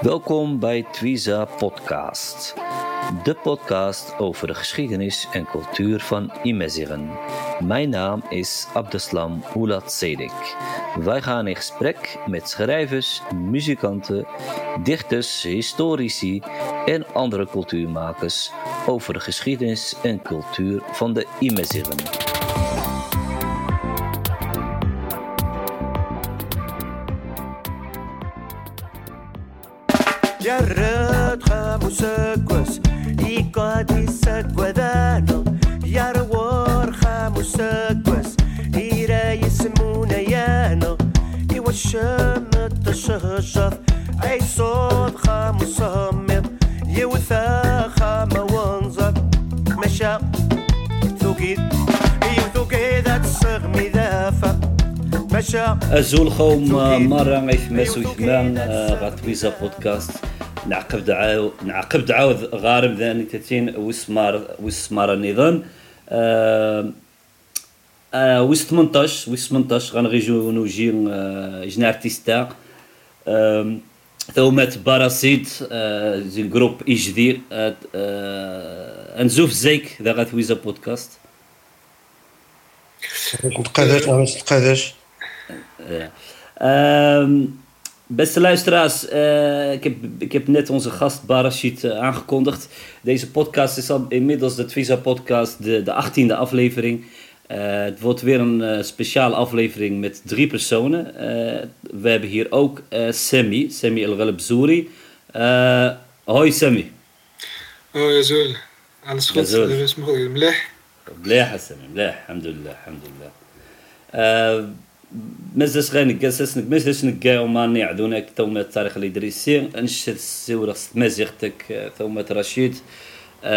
Welkom bij Twiza Podcast. De podcast over de geschiedenis en cultuur van Imeziren. Mijn naam is Abdeslam Oulat Sedik. Wij gaan in gesprek met schrijvers, muzikanten, dichters, historici en andere cultuurmakers over de geschiedenis en cultuur van de Imeziren. خاموسكوس إيقادي سكوذانو يروار خاموسكوس إيرا يسمونا يانو. إيوا الشمت تشهشف. أي صوت خاموس همر يوثا خاما وانظر مشى ثوكيد إيو ثوكيد تسغمي ذافا مشى أزول خوم مرة غيث مسو ثمان غاتويزا بودكاست. نعقب دعاو نعقب دعاو غارم ذاني تتين وسمار وسمار النظام ويس 18 ويس 18 غنغيجو نوجي جنا أرتيستا. ثومات باراسيد زي الجروب ايجدي أنزوف زيك ذا غاتويزا بودكاست. نتقاداش Um, Beste luisteraars, eh, ik, heb, ik heb net onze gast Barashit eh, aangekondigd. Deze podcast is al inmiddels de Visa podcast, de, de 18e aflevering. Eh, het wordt weer een speciale aflevering met drie personen. we hebben hier ook Sammy, Sammy El Zouri. hoi Sammy. Hoi Azul, alles goed? Alles goed? Mleh. Mleh Sammy, mleh, alhamdulillah, alhamdulillah. غير نكاسس مازالش نكا وما نعدونك ثم التاريخ الادريسي نشد السورة مازيغتك ثم رشيد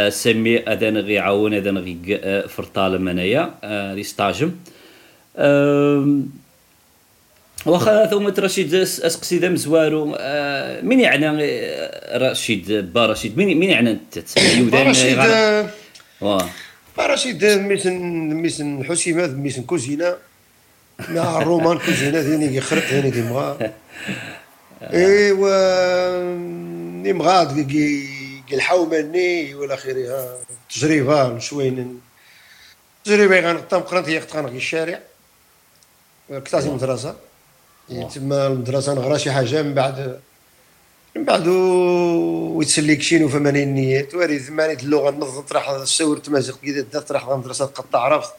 سمي اذان غي عاون اذان غي فرطال منايا لي ستاجم. واخا ثم رشيد اسقسي ذا مزوارو مين يعني رشيد؟ با رشيد مين مين يعني أنت؟ رشيد واه. رشيد ميسن ميسن حسيمة ميسن كوزينة. مع الرومان كوزينة ذيني يخرق ذيني دي مغا. إيوا ني مغا كي الحوماني والى اخره تجربة شوين تجربة غنقطع قرنت هي قطعنا في الشارع. كتاتي المدرسة. تما المدرسة نغرا شي حاجة من بعد من بعد ويتسليك شي فمانين النيات واري ثمانية اللغة نظم طرح السور تمازيغ كي طرح المدرسة تقطع عرفت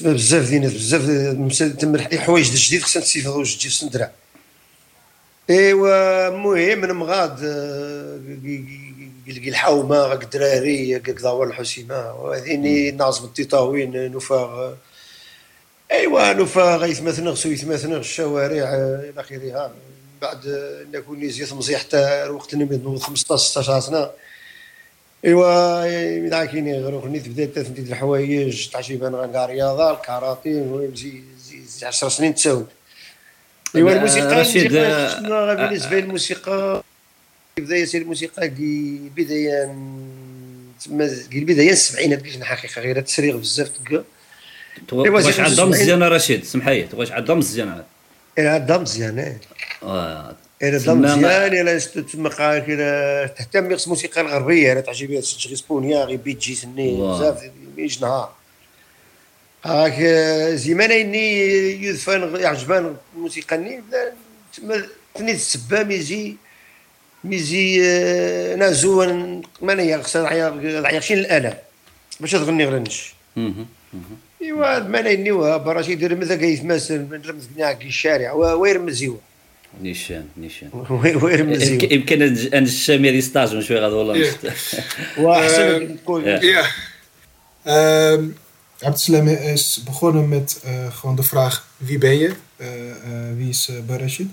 تما بزاف دينات بزاف تم حوايج جديد خصنا نستيفادو جديد خصنا ندرع إيوا المهم من مغاد قلقي الحومة غاك الدراري قاك داور الحسيمة وهذيني ناظم التطاوين نفاغ إيوا نفاغ يثمثنغ الشوارع إلى آخره. بعد نكون نزيت مزيح حتى وقت نمد 15 16 سنة. إيوا مدا كاينين غير خنيت بدات تندير الحوايج تاع شي بان غنكا رياضه الكاراتي المهم زي زي 10 سنين تساوند إيوا الموسيقى رشيد، الموسيقى بالنسبة للموسيقى بداية الموسيقى كي بداية تما كي البداية السبعينات كيش الحقيقة غير تسريغ بزاف تلقى. تبغاش عندها مزيانه رشيد؟ سمحي تبغاش عندها مزيانه إيه. آه. أنا تما- مزيان أنا تما تهتم بالموسيقى الغربية أنا تعجبني تشغي سبونيا غي بيجي سني. بزاف يجي نهار هاك زيمان إني يدفن يعجبان الموسيقى ني تما تني السبا ميزي ميزي آه، نازو مانيا خصنا عياشين الآلة. باش تغني غرنش. إيوا مانا إني براشي يدير مثلا كيتمثل من رمز كي الشارع ويرمزيو نيشان نيشان ويرمزيو يمكن يمكن ان الشام هذه ستاج شوي غادي والله واحسن نقول Ja. Ja. Ehm Abdeslam is begonnen met eh, gewoon de vraag wie ben je? Eh, eh, wie is uh, Barashid?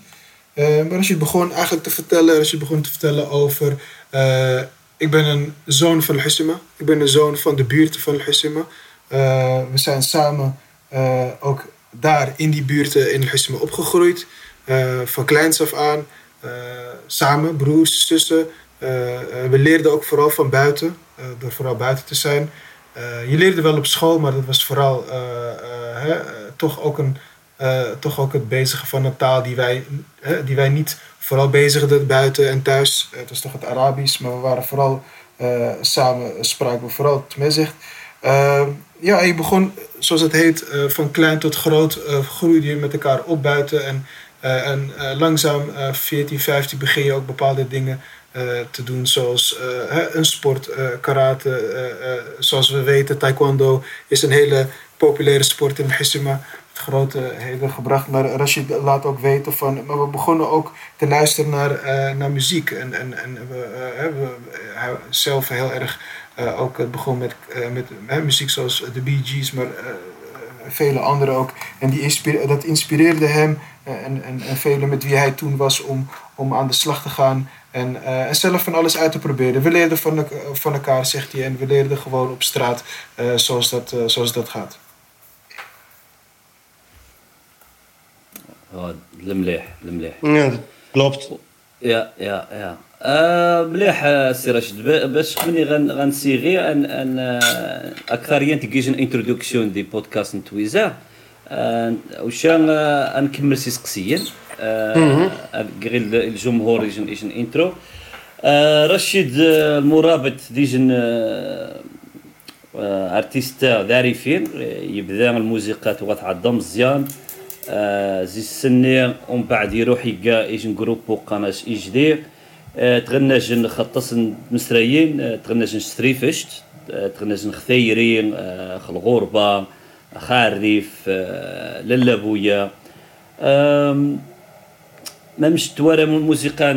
Eh, Barashid begon eigenlijk te vertellen, Rashid begon te vertellen over eh, ik ben een zoon van Al-Hissima. Ik ben een zoon van de buurten van Al-Hissima. Eh, we zijn samen eh, ook daar in die buurten in Al-Hissima opgegroeid. Eh, van kleins af aan. eh, samen, broers, zussen. Eh, we leerden ook vooral van buiten, door vooral buiten te zijn. Je leerde wel op school, maar dat was vooral hè, toch ook een toch ook het bezigen van een taal die wij, eh, die wij niet vooral bezigden buiten en thuis. het was toch het Arabisch, maar we waren vooral samen, spraken we vooral het Mezicht. ja, je begon, zoals het heet, van klein tot groot groeide je met elkaar op buiten. En, en langzaam, 14, 15, begin je ook bepaalde dingen te doen, zoals een sport, karate. zoals we weten, taekwondo is een hele populaire sport in Mhissima grote heden gebracht. Maar Rashid laat ook weten van. Maar we begonnen ook te luisteren naar, naar muziek. En, en, en we, we, zelf heel erg ook begon met, met muziek zoals de Bee Gees, maar vele anderen ook. En die inspire dat inspireerde hem eh, en, en, en velen met wie hij toen was om, om aan de slag te gaan. En, eh, en, zelf van alles uit te proberen. We leerden van, van elkaar, zegt hij, en we leerden gewoon op straat eh, zoals, dat, zoals dat gaat. Oh. Ja, klopt. Ja, ja, ja. آه مليح سي راشد باش مني غنسيغي ان أن آه، اكثريا تجيجن انتروداكسيون دي بودكاست نتويزا آه وشان آه نكمل سي سقسيا. آه غير الجمهور يجن يجن انترو آه رشيد آه، المرابط ديجن آه ارتيستا ظريفين يبدا الموسيقى تغتعضم مزيان آه، زي السني ومن بعد يروح يلقى يجن جروب قناش يجدي آه، تغنى خطس مسريين آه، تغنى ستريفشت تغنى خثيرين الغربة خاريف للابويا. ما مش توارى الموسيقى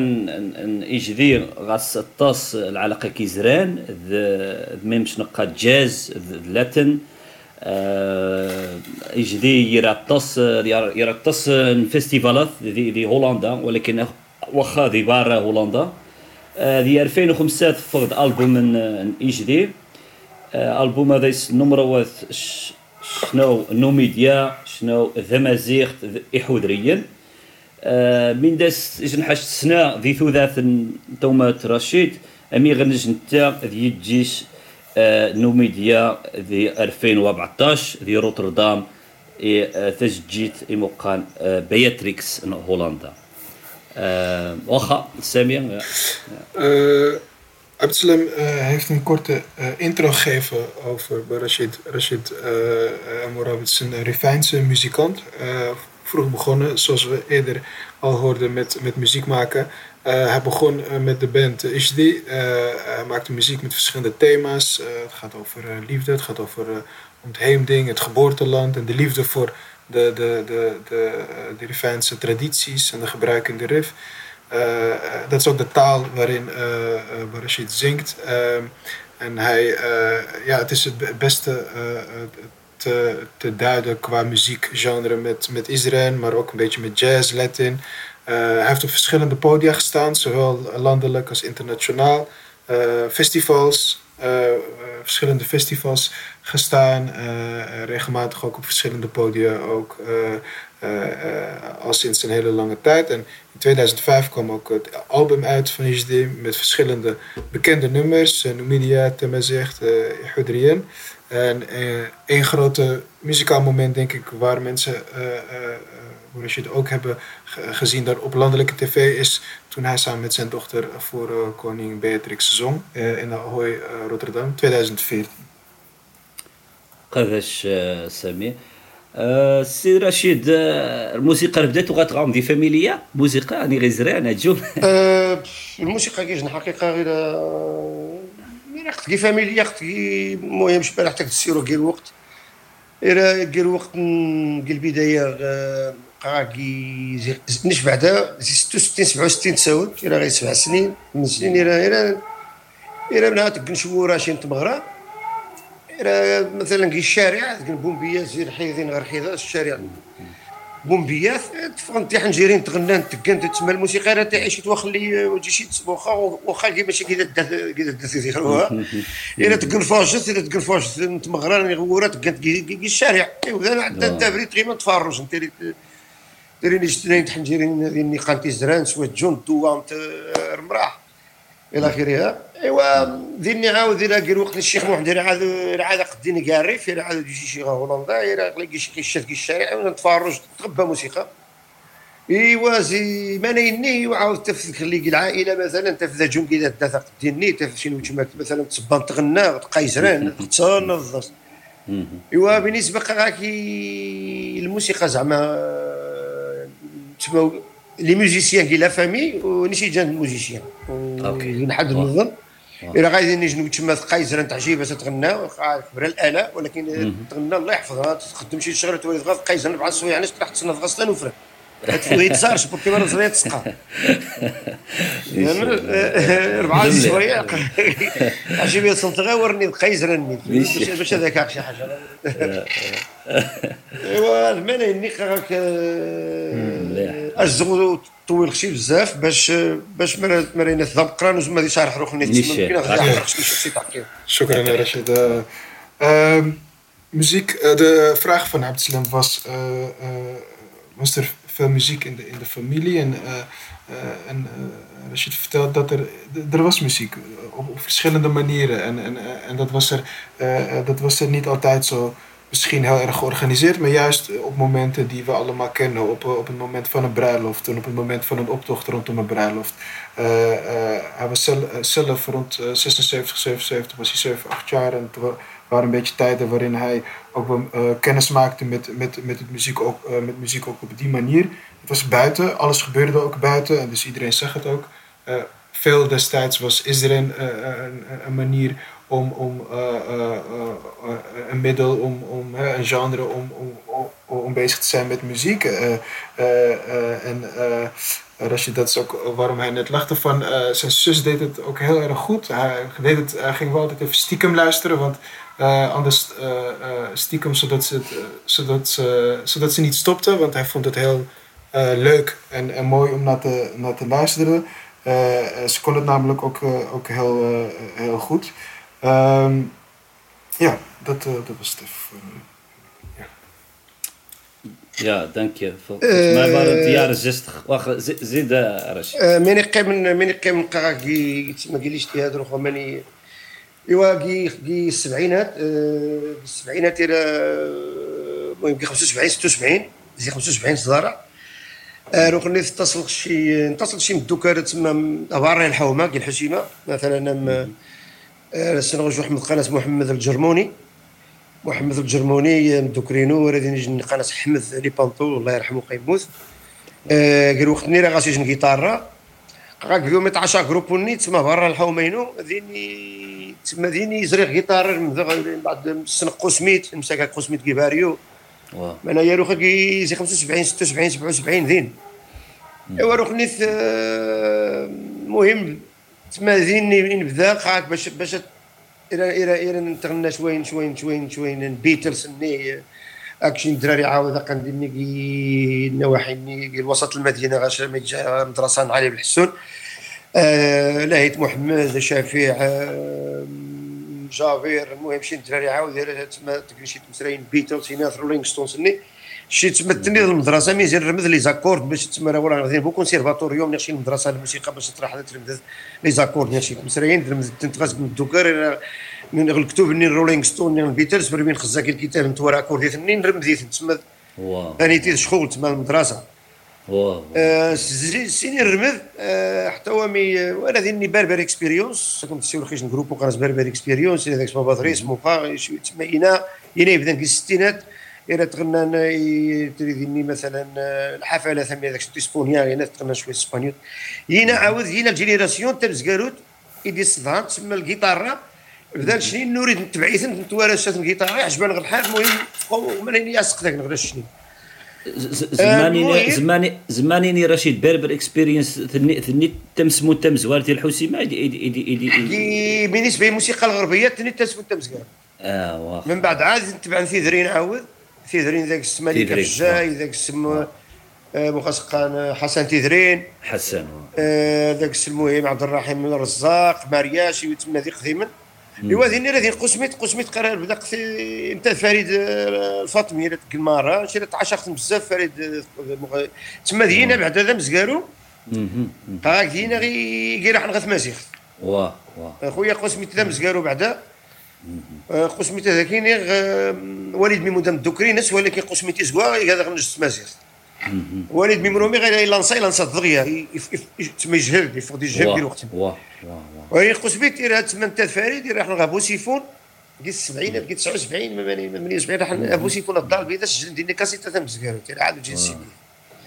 إجدي غاس الطاس العلاقة كيزران مش نقا جاز لاتن. يجدي يرطس يرطس فيستيفالات دي, دي هولندا ولكن واخا دي برا هولندا. دي 2005 فقد ألبوم من ايجدي ألبوم هذا نمرة شنو نو ميديا شنو ذمازيغ احودريا من داس إجن حاج سنة ذي ثوذات تومات رشيد. امي غنج نتا ذي جيش نوميديا في 2014 في روتردام تسجيت إموقان بياتريكس هولندا. Ocha, Semyon. Ja. ja. Eh, eh, heeft een korte eh, intro gegeven over Rashid. Rashid uh, is een Rivijnse muzikant. vroeg begonnen, zoals we eerder al hoorden, met, met muziek maken. Hij begon met de band Ishdi. Hij maakte muziek met verschillende thema's. het gaat over liefde, het gaat over ontheemding, het geboorteland en de liefde voor de, de, de, de, de Rifijnse tradities en de gebruiken in de Rif. dat is ook de taal waarin Barashid zingt. Ehm, en hij, ja, het is het beste te, te duiden qua muziekgenre met, met Israël, maar ook een beetje met jazz, Latin. Hij heeft op verschillende podia gestaan, zowel landelijk als internationaal. Festivals, verschillende festivals gestaan. regelmatig ook op verschillende podia, ook al sinds een hele lange tijd. En in 2005 kwam ook het album uit van HD met verschillende bekende nummers. Numidia, Temazegt, uh, En één grote muzikaal moment, denk ik, waar mensen hoe je het ook hebben gezien daar op landelijke tv is toen hij samen met zijn dochter voor koning Beatrix zong in Ahoy uh, Rotterdam 2014. قداش سامي. سي رشيد الموسيقى بدات وغتغامضي فاميليا موسيقى يعني غير زرانه تجون الموسيقى كيجن حقيقة غير غير خصك فاميليا خصك المهم شبه حتى تسيرو كير وقت. غير كير وقت كير البداية قاكي نش بعدا 66 67 تساوت إلى غير سبع سنين من سنين إلى إلى إلى منها تكنشورا شي تمغرا. مثلا كي الشارع بومبيات زير حيدين غير حيدة الشارع. بومبيات تفغنتي حنجيرين تغنان تكن تسمى الموسيقى راه تعيش وخلي وجي شي واخا واخا كي ماشي كي كي ديروها الا تكن فاجت الا تكن فاجت تمغرا غورا تكن كي الشارع. ايوا عندنا الدابري تقريبا تفرج. أنت دريني جتنين تحنجيرين ديني قانتي زران سوا جون دوام رمراح. إلى اخره إيوا ديرني عاود دير كير وقت الشيخ محمد دير عاد عاد قديني كاري في عاد يجي شي هولندا شي كيشات في الشارع ونتفرج تغبى موسيقى. إيوا زي ما نيني وعاود تخلي العائله مثلا تفذا جون كذا تدافع ديني تف شي تما مثلا تصبان تغنى قيزران تصنف إيوا بالنسبة كي الموسيقى زعما تسمى لي ميوزيسيان كي لا فامي ونشي جان الموزيسيان. أوكي. نحد نظن إلى غادي نجنو تما قيزران تعجيبه تتغنى كبر الآلة ولكن تغنى الله يحفظها تخدم شي شغل تولي غاز قيزران بعد الصويع علاش تروح تصنف غاز وفران. هتفوي تزارش بوركي مرة صغيرة تسقى ربعة شوية عجيبي صنت ورني قيزر النيت باش هذاك شي حاجة ايوا المانا ينيق راك ازغو طويل خشي بزاف باش باش مرينا الذنب قران وزما دي شارح روح نيت ممكن شكرا يا رشيد muziek, de vraag van Abdeslam was, uh, uh, veel muziek in de, in de familie. En, uh, uh, en uh, Rashid vertelt dat er, er was muziek op, op verschillende manieren. En, en, en dat, was er, dat was er niet altijd zo misschien heel erg georganiseerd, maar juist op momenten die we allemaal kennen. Op, op het moment van een bruiloft en op het moment van een optocht rondom een bruiloft. Uh, hij was zelf, zelf rond 76, 77, was hij 7, 8 jaar. En het waren een beetje tijden waarin hij ook uh, kennis maakte met, met, met, het muziek ook, met muziek ook op die manier. Het was buiten, alles gebeurde ook buiten. En dus iedereen zegt het ook. veel destijds was Israël een, een manier om, om een middel, om, om een genre om, om, om, om, bezig te zijn met muziek. en Rashid, dat is ook waarom hij net lachte van zijn zus deed het ook heel erg goed. Hij, deed het, hij ging wel altijd even stiekem luisteren, want anders stiekem zodat ze, het, zodat, ze, zodat ze niet stopte, want hij vond het heel leuk en, en mooi om naar te, naar te luisteren. ze kon het namelijk ook, ook heel, heel goed. Um, ja, dat, uh, dat was het even. ja. ja, dank je. Volgens uh, mij waren het de jaren 60. Wacht, zit daar, Arash. من يقيم من يقيم كي ما قاليش هذا راه ماني إيوا كي كي السبعينات السبعينات إلى المهم كي 75 76 زي 75 صدارة روح نتصل شي نتصل شي مدوكار تما افاري الحومة كي الحسيمة. مثلا سنغوج واحد من قناه محمد الجرموني. محمد الجرموني مدوكرينو غادي نجي قناه حمد لي بانطو الله يرحمه قيموت آه قال وقت نيرا غاسي جن جيتارا قاك يوم 12 جروب تما برا الحومينو ديني تما ديني زريق جيتار بعد سنق قسميت مساكا قسميت كيباريو. أنا يا روخا كي زي 75 76 77 ذين ايوا روخ نيت المهم تما ديني نبدا قاعد باش باش إلى إلى إلى نتغنى شوين شوين شوين شوين. بيتلز ني أكشن دراري عاود قندني كي النواحي ني وسط المدينة غاش مدرسة علي بالحسون. آه لهيت محمد شفيع آه جافير. المهم شي دراري عاود تما تقري شي مسرين بيتلز هنا رولينغ ستونز ني. شي تما التلميذ المدرسة ميزيان رمز لي زاكورد باش تما راه غادي بو كونسيرفاتوريوم شي المدرسة الموسيقى باش تروح تلمذ لي زاكورد شي مسريين رمز تنتغاز من الدوكر من الكتب ني رولينغ ستون ني البيتلز برمين خزاك الكتاب نتورا اكورد ثنين رمزيت تما ثاني تي شغل تما المدرسة. سيني الرمذ آه هو مي وأنا ذيني بربر إكسبيريونس كنت سيور خيش جروب وقراص بربر إكسبيريونس هذاك سما باتريس موقع تما ينا ينا يبدأ في الستينات إلى تغنى تريدني مثلا الحفلة ثمي هذاك اسبونيا هنا تغنى شوية إسبانيول. هنا عاود هنا الجينيراسيون تاع زكاروت يدي الصدان تسمى الجيتارا بدا شنين نريد نتبعيث نتوالى شات الجيتارا عجبان غير الحال المهم ماني ياسق ذاك نغدا الشنين. زماني زماني زماني رشيد بربر اكسبيرينس ثني تم سمو تم زوارتي الحوسيمه ايدي ايدي ايدي ايدي بالنسبة للموسيقى الغربية ثني تم سمو تم آه واخ من بعد عاد نتبع ثيذرين عاود تيذرين ذاك السم ملك الجاي ذاك السم مخسقان حسن تيذرين حسن ذاك السم المهم عبد الرحيم الرزاق مارياشي تما ذي قديما إيوا ذي راه قسميت قسميت قرار. بدأ أنت فريد الفاطمي راه المارة شي تعشقت بزاف فريد تما دينا بعد هذا مزكارو هاك دينا غي غير راح نغث مزيخ واه واه خويا قسميت ذا مزقارو بعدا. آه، قسميت هذا كاين وليد ميمون دام الدكرينس ولكن قسميتي زكوا هذا غنجس مازيغ. وليد ميمون رومي غير لانسا لانسا دغيا تما يجهل يفقد يجهل ديال وقت واه واه ولكن قسميت دير هاد تما انت فريد دير راح ابو سيفون قيت 70 قيت 79 78 راح ابو سيفون الدار البيضاء سجل ديني كاسيتا تم مزقارو عاد جي سيدي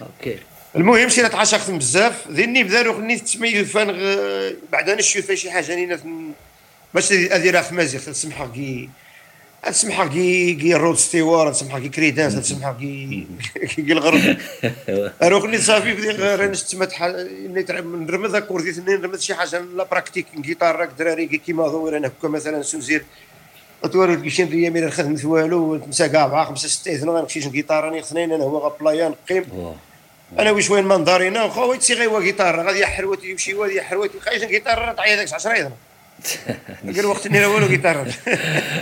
أوكي. المهم شي تعاشقت بزاف. ذني بدا روح نيت تسمي فان بعد أنا نشوف شي حاجة نينا باش هذه راه في مازيغ تسمحها كي تسمحها كي كي رود ستيوار تسمحها كي كريدانس تسمحها كي كي الغرب. روح نيت صافي بدا راه نستمت نيت نرمد كورديت نرمد شي حاجة لا براكتيك جيتار دراري كي كيما ظهور أنا هكا مثلا سوزير. أتوارد كي شي يمين ما خدمت والو نسى كاع أربعة خمسة ستة اثنين غنمشي جيتار راني اثنين أنا هو غبلايا نقيم. أنا وش وين منظرينا؟ وخا ويت سي غيوا جيتار غادي يا حروتي يمشي وادي يا حروتي خايش جيتار تعيا داك 10 أيضا قال وقت اني راه والو جيتار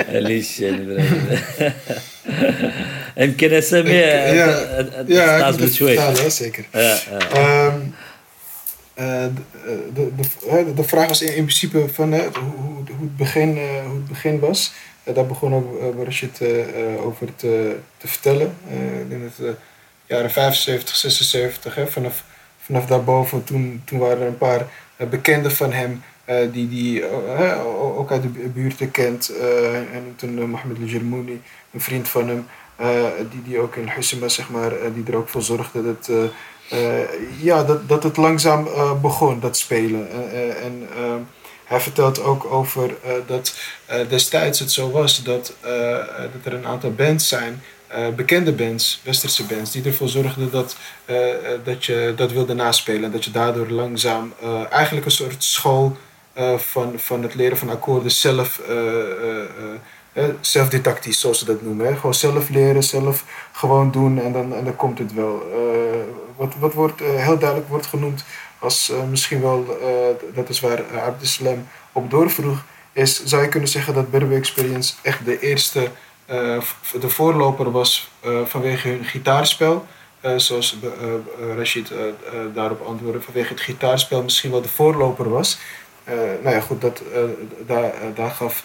ليش يمكن اسامي Ja, ja, ik moet het شوي vertalen, hè, zeker. آه، آه. Ehm, eh, de, de, de, hè, de vraag was in, in principe van hè, hoe, hoe, hoe, het begin, eh, hoe het begin was. Eh, daar begon ook uh, Rashid eh, eh, over te, te vertellen. Eh, ik denk dat de jaren 75, 76, hè, vanaf, vanaf daarboven, toen, toen waren er een paar eh, bekenden van hem. eh, die die eh, ook uit de bu- buurten kent. eh, en eh, Mohamed Al-Jermouni, een vriend van hem. die, die ook in Hussema, zeg maar, die er ook voor zorgde dat, ja, dat, dat het langzaam begon, dat spelen. En hij vertelt ook over dat destijds het zo was dat, dat er een aantal bands zijn, bekende bands, westerse bands, die ervoor zorgden dat, dat je dat wilde naspelen. En dat je daardoor langzaam eigenlijk een soort school eh, van, van het leren van akkoorden zelf, eh, eh, zelfdidactisch, zoals ze dat noemen. Gewoon zelf leren, zelf gewoon doen en dan, en dan komt het wel. Wat wat wordt, heel duidelijk wordt genoemd als misschien wel, dat is waar uh, Abdeslam op doorvroeg, is, zou je kunnen zeggen dat Berbe Experience echt de eerste, de voorloper was vanwege hun gitaarspel. Zoals eh, Rashid daarop antwoordde, vanwege het gitaarspel misschien wel de voorloper was. Eh, nou ja, goed, dat, eh, daar, eh, daar gaf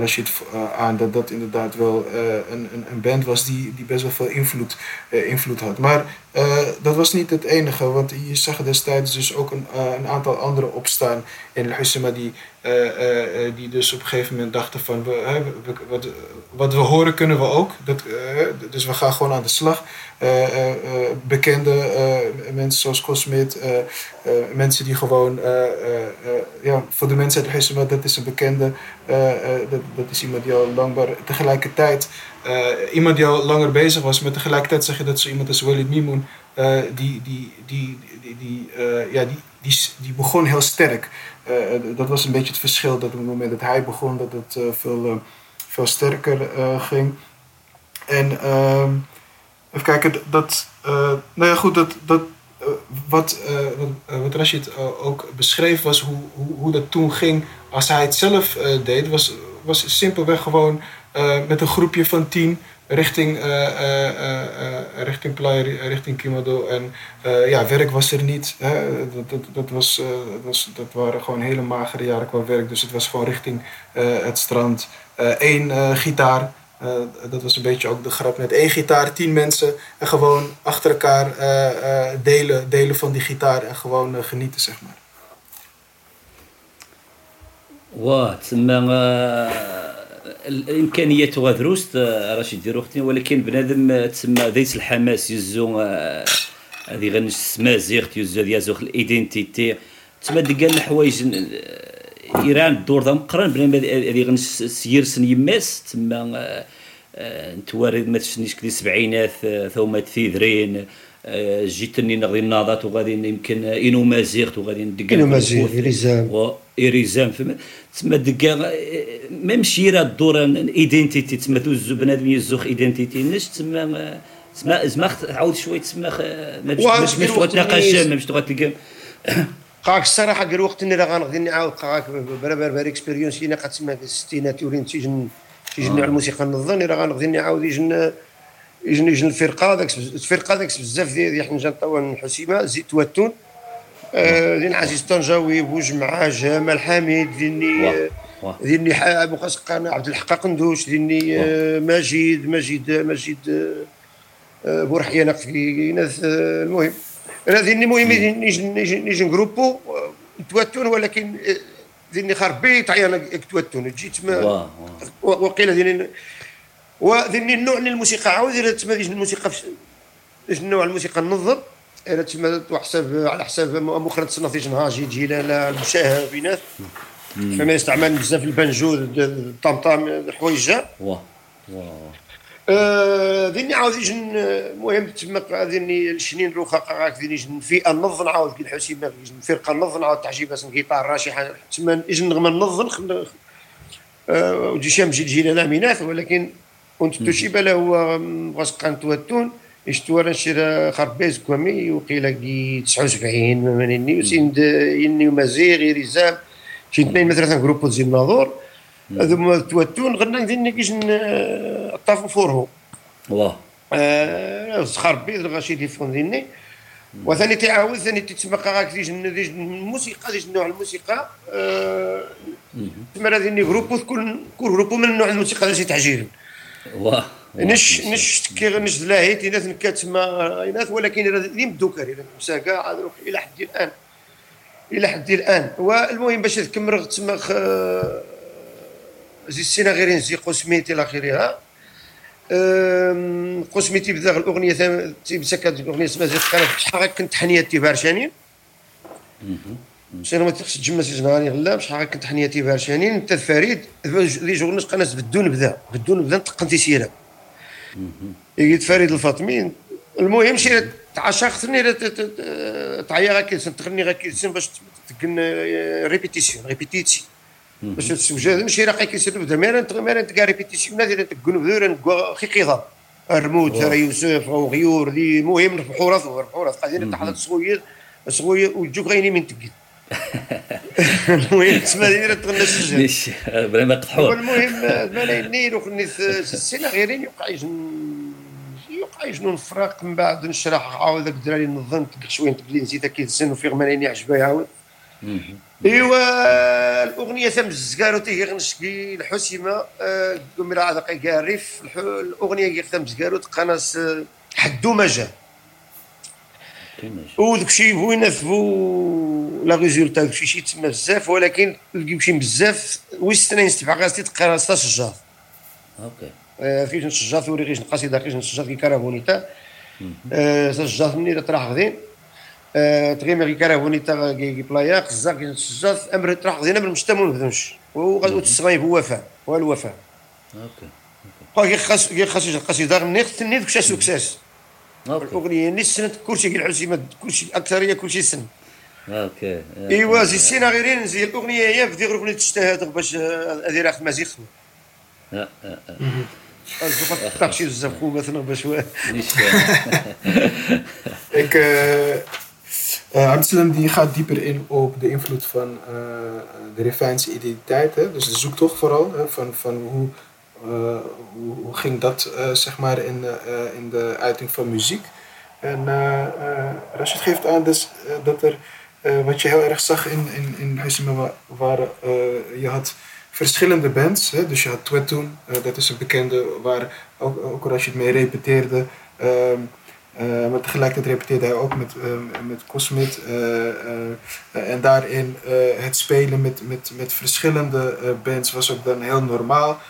Rashid aan dat dat inderdaad wel een, een, band was die, die best wel veel invloed, invloed had. Maar dat was niet het enige, want je zag destijds dus ook een, een aantal anderen opstaan in El Hussema die, die dus op een gegeven moment dachten van we, we- wat, wat we horen kunnen we ook. Dat, dus we gaan gewoon aan de slag. Eh, eh, eh, bekende mensen zoals Cosmit, mensen die gewoon, ja, voor de mensen El Hussema, dat is een bekende, dat, dat is iemand die al langbaar, tegelijkertijd, eh, iemand die al langer bezig was, maar tegelijkertijd zeg je dat zo iemand als Walid Mimoun, die, die, die, die, ja, die, die, die begon heel sterk. Dat was een beetje het verschil, dat op het moment dat hij begon, dat het veel, veel sterker ging. En ehm, even kijken, dat, eh, nou ja goed, dat, dat, eh, wat, eh, wat, Rashid ook beschreef was hoe, hoe, hoe dat toen ging als hij het zelf deed, was, was simpelweg gewoon met een groepje van tien richting, richting Playa, richting Kimado. En ja, werk was er niet. Hè. Dat, dat, dat, was, dat, was, dat waren gewoon hele magere jaren qua werk. Dus het was gewoon richting het strand. Eén gitaar. Eh, dat was een beetje ook de grap met één gitaar, tien mensen. En gewoon achter elkaar eh, eh, delen, delen van die gitaar en gewoon eh, genieten, zeg maar. واه تسمى آه، الامكانيات غادروس آه، رشيد ديرو اختي ولكن بنادم آه، تسمى ذيت الحماس يزو آه، هذه غنجس مازيغ يزو هذه يزوخ الايدنتيتي تسمى ديك الحوايج آه، إيران الدور ذا مقرن بنادم هذه غنجس سيرسن يماس تسمى آه، نتوارد ما تشنيش كدي سبعينات آه، ثوما تثيذرين آه، جيتني نغدي الناضات وغادي يمكن إنو مازيغت وغادي ندق إنو مازيغ، إريزام فما تسمى دكا ميم شيرا الدور ايدنتيتي تسمى دوز بنادم يزوخ ايدنتيتي نش تسمى تسمى زعما عاود شوية تسمى ما باش وقت جام باش تلقى قاك الصراحه قال وقت إني راه غنغدي نعاود قاك برا برا اكسبيريونس اللي قد تسمى في الستينات ولين تيجن تيجن على الموسيقى النظام راه غنغدي نعاود يجن يجن يجن الفرقة داك الفرقة داك بزاف ديال ديال حنجان طوال حسيمه زيت تواتون. آه، دين عزيز طنجاوي معاه جمال حميد ديني واه ديني أبو قاسقان عبد الحق قندوش ديني آه، مجيد مجيد مجيد آه، آه، بورحيانة في آه، المهم. أنا ديني المهم نيجي نيجي نيجي نجروبو نتواتون ولكن آه، ديني خربيط عيانا كتواتون جيت ما واه واه وقيل ديني وديني النوع من الموسيقى عاود تسمى ديج الموسيقى في النوع الموسيقى النظم إلا تسمى حساب على حساب مخرج تصنف ديج نهاجي جيلاله المشاهد بينات. فما يستعمل بزاف البنجو الطمطام الحويجه واه واه آه، ديني عاود يجي ن- المهم تما ديني الشنين رخاقه هاك ديني يجي نفيق نظن عاود كي الحسيمه يجي فرقة نظن عاود تعجب بس جيتار راشي تما يجي نغمى نظن آه، وجي شام جي جيلاله ميناث ولكن كنت تشيب له هو غاسقان تواتون يشتوى نشير خربيز كوامي وقيل كي 79 مانيني وسيند يني ومزيغ يريزام شي اثنين مثلا جروب زي الناظور هذوما تواتون غنى ديني كيش طافو فورهم واه آه، خربي غاشي تليفون ديالي وثاني تعاود ثاني تتسبق غاك ديج ديج الموسيقى ديج نوع الموسيقى. آه، تما راه ديني جروب كل كل جروب من نوع الموسيقى اللي تعجبني واه نش نش كي نش لاهيت ناس كتسمى ناس ولكن راه ديما دوكر إلى مساكا إلى حد الآن. إلى حد الآن. والمهم باش تكمل تسمى خ- زي السنة غيرين زي قسميتي إلى آخره. قسميتي بدا الأغنية ثم- تيبسا كانت الأغنية اسمها زيت قالت شحال كنت حنيتي بارشانين شنو ما تخش تجمع سي جنرالي غلا شحال كنت حنيتي بارشانين أنت فريد لي جورنيس قناص بدون بدا بدون بدا تقنتي سيرة. يجي فريد الفاطمي. المهم شي تعشقتني تعيا غاكي تغني غاكي باش تكن ريبيتيسيون ريبيتيتي. باش تسوجد ماشي راه كيسير بدا. ميرا انت ميرا انت كاع ريبيتيسيون هذه تكون بذور خي قيضه رموت راه يوسف أو غيور لي المهم ربحوا راسو ربحوا راسو. قاعدين تحت صغير صغير وجوك غيني من تقل المهم تسمى دايره تغنى السجن ليش إبراهيم قطحور والمهم مالا النيل وخني السنة غيرين يوقع يجن يوقع يجنون الفراق من بعد نشرح عاود ذاك الدراري نظمت شوية تقلي نسيت كي تسن وفي غمانيني عجبها. يعاود إيوا الأغنية ثم الزكارو تي غنشكي الحسيمة آه، راه هذا قاريف الح- الأغنية كي ثم الزكارو تقناص آه، حدو ما جا. وداك الشيء بغينا فو لا ريزولتا داك الشيء تما بزاف ولكن لقيو شي بزاف ويستنين ستبع غاستي تقراص الشجار أوكي. فيش نشجات وري غيش القصيده غيش نشجات كي كارابونيتا سجات مني طرح غدين تغيما كي كارابونيتا كي بلايا قزا كي أمر طرح غدين أمر مشتمون بدونش وغادي تسمى هو وفاء هو الوفاء. أوكي. قال كي خاص كي خاص القصيده غني الشيء سكساس أوكي. الأغنية ني سنت كلشي كي العزيمه كلشي أكثرية كلشي سن. أوكي. إيوا زي السينا غيرين زي الأغنية هي بدي غير أغنية تجتهد باش هذه راه مزيخ آه، آه، آه. الزفاف تاكشي بزاف خو مثلا باش ليش Abdeslam die gaat dieper in op de invloed van eh, de Refaanse identiteit. Dus de zoektocht vooral. Hè? Van, van hoe, eh, hoe, ging dat zeg maar in, in de uiting van muziek. En Rashid geeft aan dus, dat er, wat je heel erg zag in, in, in waren, je had verschillende bands. Hè? Dus je had Twetoon, dat is een bekende waar ook, ook Rashid mee repeteerde. Ehm, eh, maar tegelijkertijd repeteerde hij ook met, eh, met Cosmit. eh, en daarin het spelen met, met, met verschillende bands was ook dan heel normaal.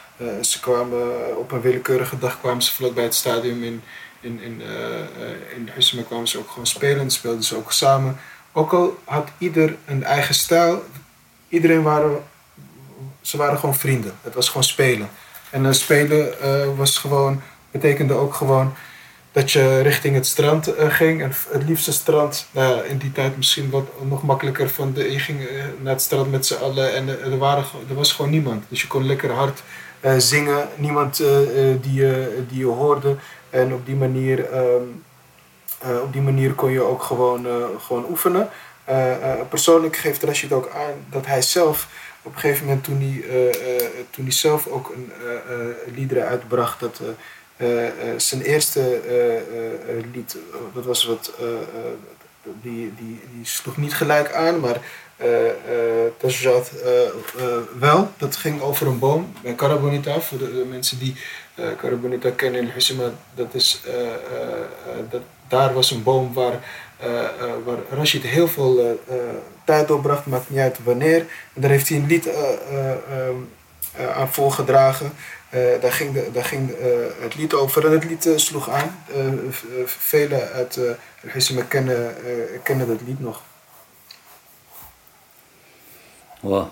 Ze kwamen op een willekeurige dag kwamen ze vlak bij het stadion in, in, in, in kwamen ze ook gewoon spelen. Speelden ze ook samen. Ook al had ieder een eigen stijl. Iedereen waren, ze waren gewoon vrienden. Het was gewoon spelen. En spelen was gewoon, betekende ook gewoon dat je richting het strand eh, ging. En het liefste strand, nou in die tijd misschien wat nog makkelijker. Van de, je ging eh, naar het strand met z'n allen en eh, er, waren, er was gewoon niemand. Dus je kon lekker hard zingen. Niemand eh, die, je, die je hoorde. En op die manier, ehm, eh, op die manier kon je ook gewoon, gewoon oefenen. Persoonlijk geeft Rashid ook aan dat hij zelf op een gegeven moment toen hij, toen hij zelf ook een liederen uitbracht, dat zijn eerste eh, eh, eh, lied, eh, dat was wat, eh, eh, die, die, die sloeg niet gelijk aan, maar uh, uh, uh, wel. Dat ging over een boom bij Karabonita. Voor de, mensen die uh, kennen in Husima, dat is, dat, daar was een boom waar, waar Rashid heel veel tijd doorbracht, maakt niet uit wanneer. En daar heeft hij een lied um, aan voorgedragen. Daar ging, de, daar ging het lied over en het lied sloeg aan. velen uit uh, kennen, kennen dat lied nog. واه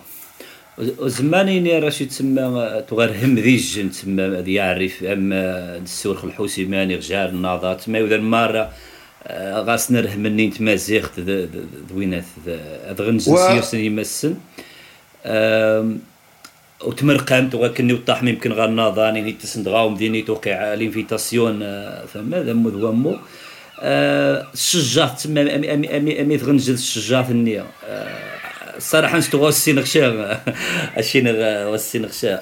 زماني راه تسمى تغير هم ذيج تسمى هذه يعرف اما السورخ الحوسيماني غجار الناضات ما يودر مره غاس نره مني تمازيغت دوينات غنج سيرسن يمسن وتمرقمت وكني وطاح يمكن غير ناضاني ني تسندغاو مديني توقع لينفيتاسيون ثم هذا مو ذوامو الشجاط تما امي امي تغنج الشجاط النية. الصراحه نشتو السينغشا الشينغ والسينغشا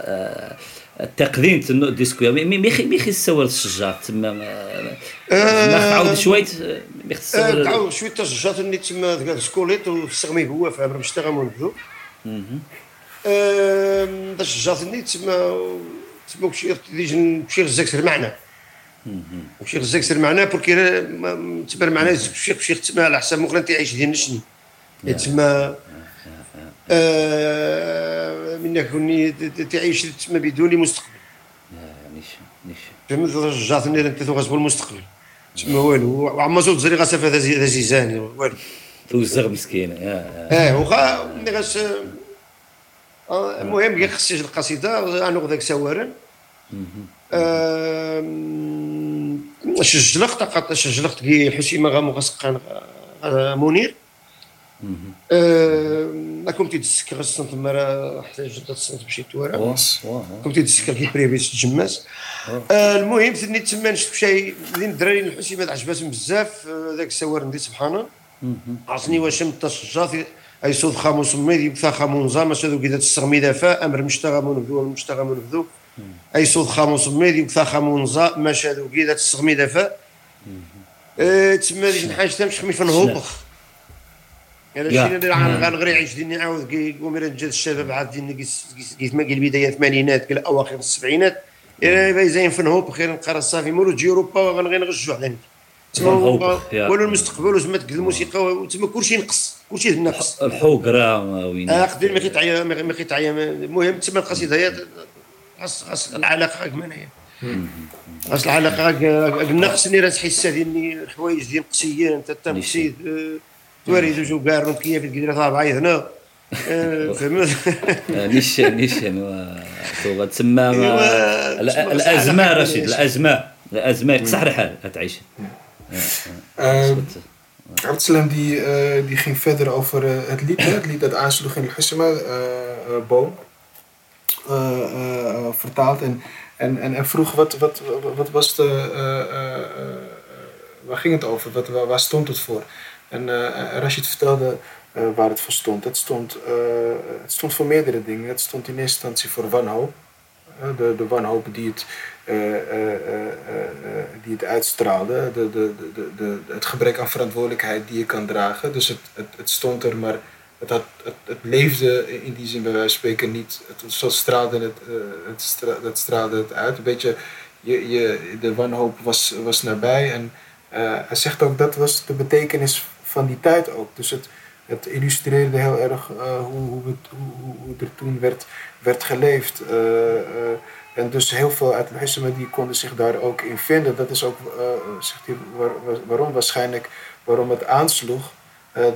التقديم تنو ديسكو ميخي ميخي السور الشجاع تما ما تعاود شويت تعاود شويت الشجاع اللي تما سكوليت وسغمي هو في عمر مشتغل ونبدو الشجاع اللي تما تما كشي ديجن كشي غزاك معنا. كشي غزاك معنا بوركي تبان معنا كشي كشي تما على حساب مخرن تعيش ديال نشني تما آه، من كوني تعيش تما بدون مستقبل. فهمت رجعتني انت غاسبو المستقبل تما والو. وعما زوج زري غاسف هذا زيزاني والو. توزغ مسكين. آه وخا ملي آه، المهم كي خصيش القصيدة أنا ذاك سوارا شجلقت شجلقت كي حسيمه غامو غاسقان منير. ما كنت تسكر الصنف مرة حتى جدة الصنف بشي توارا كنت تسكر كي بريفي تجماس المهم ثني تما نشوف شي لين الدراري الحسيمات عجباتهم بزاف ذاك السوار ندي سبحانه عرسني واش متصجات أي صوت خاموس ميدي يبثا خامون زاما سادو كذا تستغمي دافا أمر مشتغى منبذو مشتغى منبذو أي صوت خاموس ميدي يبثا خامون زا ما شادو كذا تستغمي دافا تسمى ديك الحاجة تمشي خمي فنهوبخ أنا شي اللي غنغري عيش ديني عاود يقوم رجال الشباب عاد ديني قيت ما قال بدايه الثمانينات قال أواخر السبعينات. زين فنهو بخير نقرأ صافي مولو تجي أوروبا غنغي نغجو على تما ولو المستقبل تما تقد الموسيقى تما كلشي نقص كلشي نقص الحوكرا وين آه قدير ما كيتعيا ما كيتعيا المهم تما القصيدة هي خاص العلاقة هي. خاص العلاقة قلنا خصني راه تحس ديالني الحوايج ديال قصيين انت التمقصيد توارد جو قارن كيف القدرة طابعة هنا. فهمت؟ نيشان نيشان تو تسمى الأزمة رشيد الأزمة. الأزمة. يقصح الحال تعيش Absalem die, eh, die ging verder over eh, het lied, het lied dat aansloeg in Hussema, eh, Boom, vertaald. En, en, en, en vroeg wat, wat, wat was de. waar ging het over? Wat, waar, stond het voor? En Rashid vertelde waar het voor stond. Het stond, het stond voor meerdere dingen. Het stond in eerste instantie voor wanhoop. de, de wanhoop die het die het uitstraalde. De, de, de, de, het gebrek aan verantwoordelijkheid die je kan dragen. Dus het, het, het stond er, maar het, het, het, leefde in die zin bij wijze van spreken niet. Het, zo straalde het, het, stra, het straalde het uit. Een beetje, je, je, de wanhoop was, was nabij. En hij zegt ook dat was de betekenis van die tijd ook. Dus het, het illustreerde heel erg hoe, hoe, het, hoe, hoe, er toen werd, werd geleefd. En dus heel veel uit Hissema die konden zich daar ook in vinden. Dat is ook, zegt hij, waar, waarom waarschijnlijk, waarom het aansloeg.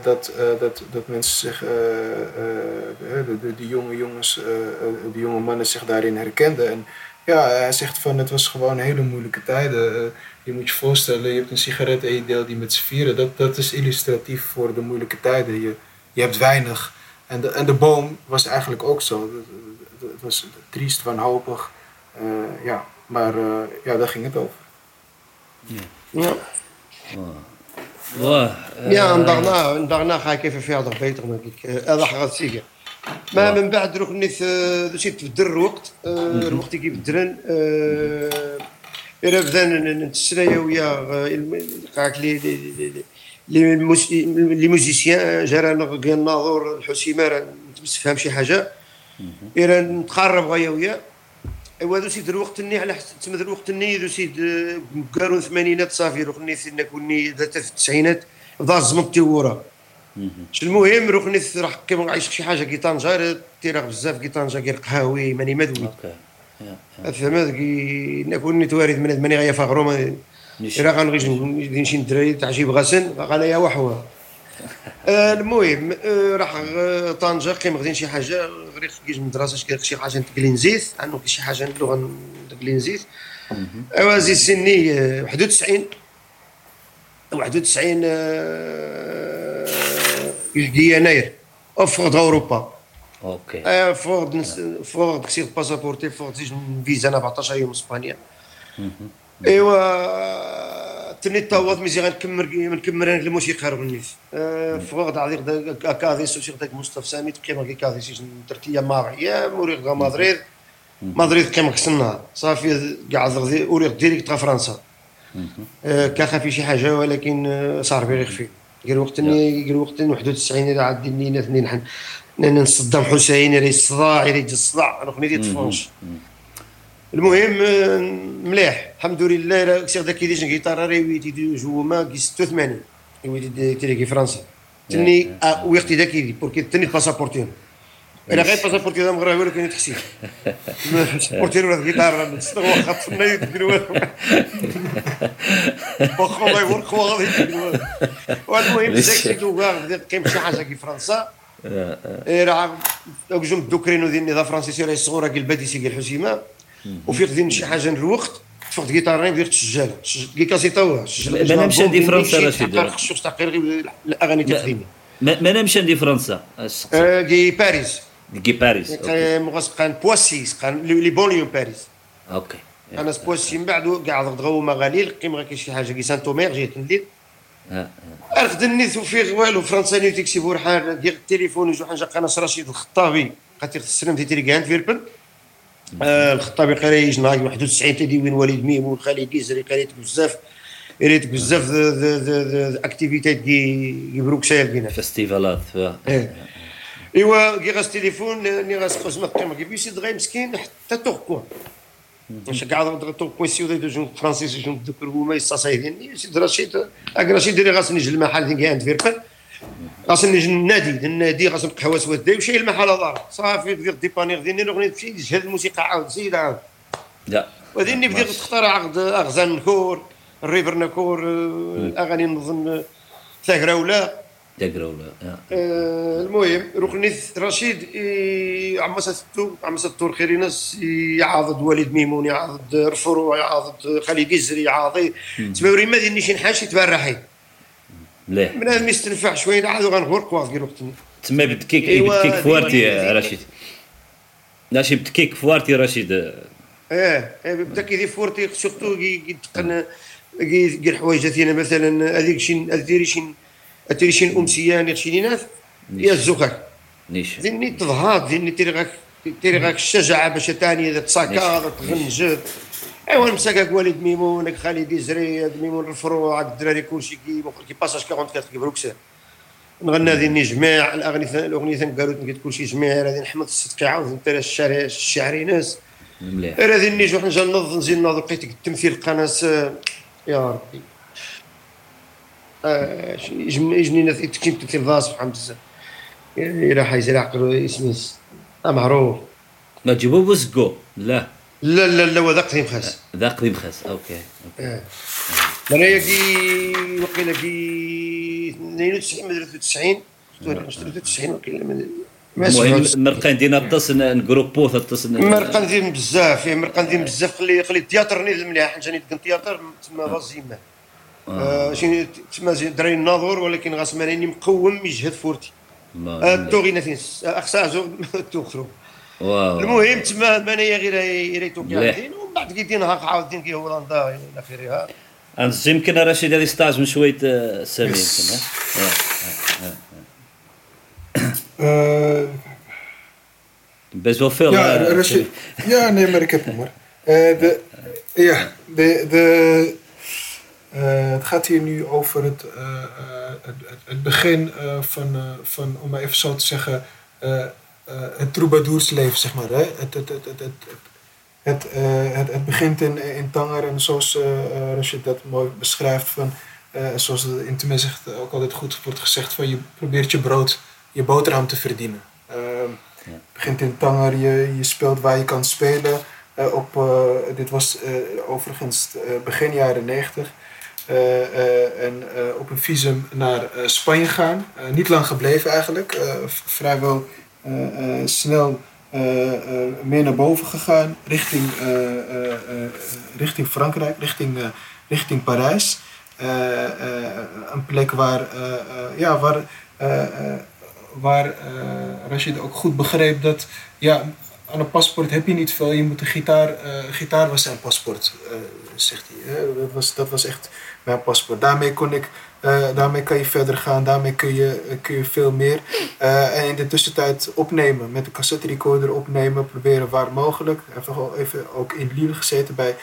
dat, dat, dat mensen zich, de, de, de, jonge jongens, de jonge mannen zich daarin herkenden. En ja, hij zegt van het was gewoon hele moeilijke tijden je moet je voorstellen, je hebt een sigaret en je deelt die met z'n vieren. Dat, dat is illustratief voor de moeilijke tijden. Je, je hebt weinig. En de, en de boom was eigenlijk ook zo. Het was triest, wanhopig. Uh, ja, maar uh, ja, daar ging het over. Ja. Ja. Oh. ja, en daarna, en daarna ga ik even verder beter, denk ik. هذا gaat zeggen. ما من بعد روح نيت شي تبدل الوقت الوقت كيبدلن إلا بدا نتسنايا ويا قالك لي لي موزيسيان جرى قال الناظور الحسيمه راه تفهم شي حاجة إيرا نتقرب غايا وياه ايوا ذو سيد الوقت ني على حسب ذو الوقت ني ذو سيد آه، قالوا الثمانينات صافي روخني سيدنا كوني ذات في التسعينات ضاع زمن تيورا المهم؟ روخني راح كيما عايش شي حاجة كي طنجه تيراغ بزاف كي طنجه كي قهاوي ماني مدوي. أوكي. يا- يا. فهم هذاك نكون توارد من ماني غيا فاغرو. إلا غنغيش نمشي ندري تعجيب غسن قال يا وحوة. آه، المهم آه، راح آه، طنجة كيما غادي شي حاجة غير كيش مدرسه شي شي حاجة نتكلينزيت عنو شي حاجة اللغة نتكلينزيت ايوا زي سني آه، 91 91 آه، دي يناير فوق اوروبا أوكي. آه، نس- فوق كسير باسابورتي زيج فيزا أنا 14 يوم اسبانيا إيوا تني تاوض ميزي غنكمل نكمل أنا الموسيقى رغنيت فوق دعيق كاذي سوسيغ داك مصطفى سامي كيما كي كاذي سيج ترتيا ماريا موريغ غا مدريد مدريد كيما كسنا صافي كاع غادي اوريغ ديريكت غا فرنسا. آه، كان خافي شي حاجة ولكن آه، صار بغي يخفي قال وقت قال وقت 91 إلى عاد لينا اثنين حن لأن صدام حسين يري الصداع. يري الصداع أنا خنيتي تفونش المهم آه، مليح. الحمد لله راه سيغ داك كيديش جيتار ريويتي دي جوما كي 86 ويدي تيليكي فرنسا تني آه، وقتي داك يدي بوركي تني باسابورتين أنا غير باسابورتي هذا مغربي ولكن تحسين. باسابورتي ولا جيتار نستغل واخا طفنا يدير والو. واخا الله يورك غادي يدير والو. المهم زاك تو بدا كاين شي حاجة كي فرنسا. إيه راه جم الدوكرينو ديال النظام الفرنسي راه الصغيره قال باديسي قال حسيمه وفيق ديال شي حاجة الوقت فوق جيتار ديال السجالة. كي كاسيتا هو. ما نمشي عندي فرنسا رشيد. خصوص تقرير الأغاني تقديمي ما ما نمشي عندي فرنسا. كي باريس. كي باريس مغاس قان بواسي قان لي بونيون باريس. أوكي. أنا سبواسي من بعد كاع غدغو مغاليل كيما كاين شي حاجة كي سان تومير جيت ندير آه، اخذني فيه والو فرنسا ني تكسبوا حال ديال التليفون وجو حاجة قناص رشيد الخطابي قاتي السلام في تيري كانت فيربن. آه الخطابي قرا يجي نهار 91 تيدي وين وليد ميمون خالد كيزري قريت بزاف قريت بزاف اكتيفيتيات كي كي بروكسيل كينا فستيفالات ف- إيه. ايوا كي غاس تليفون ني غاس قسمة قيمة كي بيسي دغيا مسكين حتى توكون واش كاع توكون سيودي دو جون فرانسيس جون دوك هما يستصايدين سيد رشيد اك رشيد ديري غاس نجي المحل ديال عند فيربن غاس نجي النادي النادي غاس نقهوى سواد وشي المحل دار صافي بديت ديباني غادي نغني نمشي نجهد الموسيقى عاود زيد عاود. لا. وبعدين بديت تختار عقد اغزان الكور الريفر نكور الاغاني نظن ثاقرا ولا. آه. آه، المهم ركنيث رشيد عم ستو عم ستور خيرينس يعاضد وليد ميمون يعاضد رفرو يعاضد خالد يزري يعاضي. تباوري ما ديني شي نحاشي تبرحي مليح من هذا يستنفع شوية عاد غنغور قواف كي وقتني تما بدكيك إيوا، بدكيك فوارتي رشيد. ماشي بدكيك فوارتي رشيد. آه إيه، بدا كيدير فورتي سورتو كي يتقن كي كي الحوايج تاعنا مثلا هذيك شي ديري شي ديري شي امسيه شي ناس يا الزكاك نيش ذني تظهر ذني تيري غاك تيري غاك الشجاعه باش تاني إذا تساكا تغنجد ايوا مساكك والد ميمون هاك خالد يزري ميمون الفروع الدراري كلشي كي كي باساج 44 كي بروكسل نغنى ذني جماع الاغنيه ثان قالوا كي كلشي جماع هذه نحمد الصدقي عاود أنت الشعر الشعري ناس. مليح. راه ذني جو حنجا نزيد نوض لقيت التمثيل قناص يا ربي. آه، يجني تكتب تمثيل ضاس سبحان بزاف إلى حيزر عقلو إسميس. معروف ما تجيبو بوزكو لا. لا لا لا هو ذاك قديم خاص. ذا قديم خاص أوكي. آه. أنا كي وقيلا كي 92 ما 93 93 وقيلا المهم سمعتش. مرقان دينا الطس نجروبو الطس. مرقان ديم بزاف فيه مرقان ديم بزاف. خلي خلي التياتر نيد مليح جاني دكن التياتر تما غازيما آه، شي تما دراري الناظور ولكن غاس ماني مقوم يجهد فورتي. آه، التوغي نافين اخسازو توخرو واو المهم تما مانيا غير ريتو مليح. قاعدين ومن بعد كي دينا هاك عاودين كي هولندا إلى اخره انز يمكن رشيد هذه ستاج من شوية آه، سامي يمكن ها؟ آه. Eh, بس وفير ja, آه، Rashid. Ja, nee, maar ik heb hem hoor. Eh, de, ja, de, de, Eh, het gaat hier nu over het, eh, eh, het, het- het begin eh, van, eh, van, om maar even zo te zeggen, eh, eh, het troubadoursleven, zeg maar. Hè? Het, het, het, het, het, het, eh, het, het begint in, in Tanger en zoals eh eh, Rashid dat mooi beschrijft, van, eh, zoals het in tenminste ook altijd goed wordt gezegd, van je probeert je brood, je boterham te verdienen. Ehm. Het begint in Tanger, je, je speelt waar je kan spelen. Eh, op, eh, dit was eh, overigens eh, begin jaren 90. Eh, eh, en eh, op een visum naar eh, Spanje gaan. Eh, niet lang gebleven eigenlijk. Eh, vrijwel eh, eh, snel eh, eh, meer naar boven gegaan. Richting, eh, eh, eh, richting Frankrijk, richting, eh, richting Parijs. Eh, eh, een plek waar, eh, eh, ja, waar, eh, eh, waar eh, Rashid ook goed begreep dat ja, aan een paspoort heb je niet veel. Je moet een gitaar, eh, gitaar was zijn paspoort, eh, zegt hij. Dat, was, dat was echt mijn paspoort. Daarmee kon ik, eh, daarmee kan je verder gaan, daarmee kun je, eh, kun je veel meer. Eh, en in de tussentijd opnemen, met de cassette recorder opnemen, proberen waar mogelijk. Hij heeft even ook in Lille gezeten bij,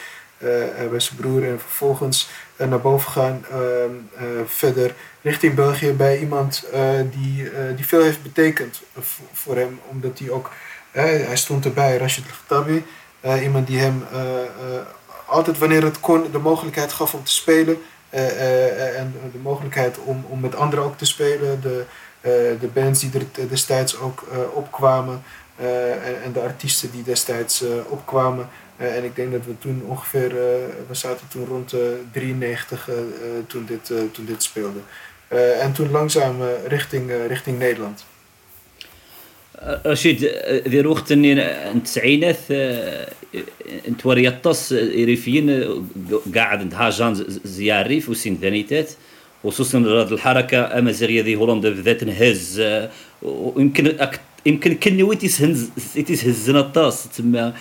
bij zijn broer en vervolgens naar boven gaan, ehm, eh, verder richting België bij iemand die, die veel heeft betekend voor, hem, omdat hij ook, hij stond erbij, Rashid Al-Khattabi, eh, iemand die hem altijd wanneer het kon de mogelijkheid gaf om te spelen en de mogelijkheid om, om met anderen ook te spelen, de, eh, de bands die er destijds ook eh, opkwamen eh, en, en de artiesten die destijds eh, opkwamen. Eh, en ik denk dat we toen ongeveer, eh, we zaten toen rond de 93 eh, eh, toen, dit, eh, toen dit speelde. Eh, en toen langzaam eh, richting, eh, richting Nederland. رشيد ذي وقت اني التسعينات انت وريطاس ريفيين قاعد هاجان زيار الريف وسين ثانيتات خصوصا هذه الحركة امازيغيه ذي هولندا بالذات نهز ويمكن أك... يمكن كني ويتي سهز ويتي سهزنا الطاس تما.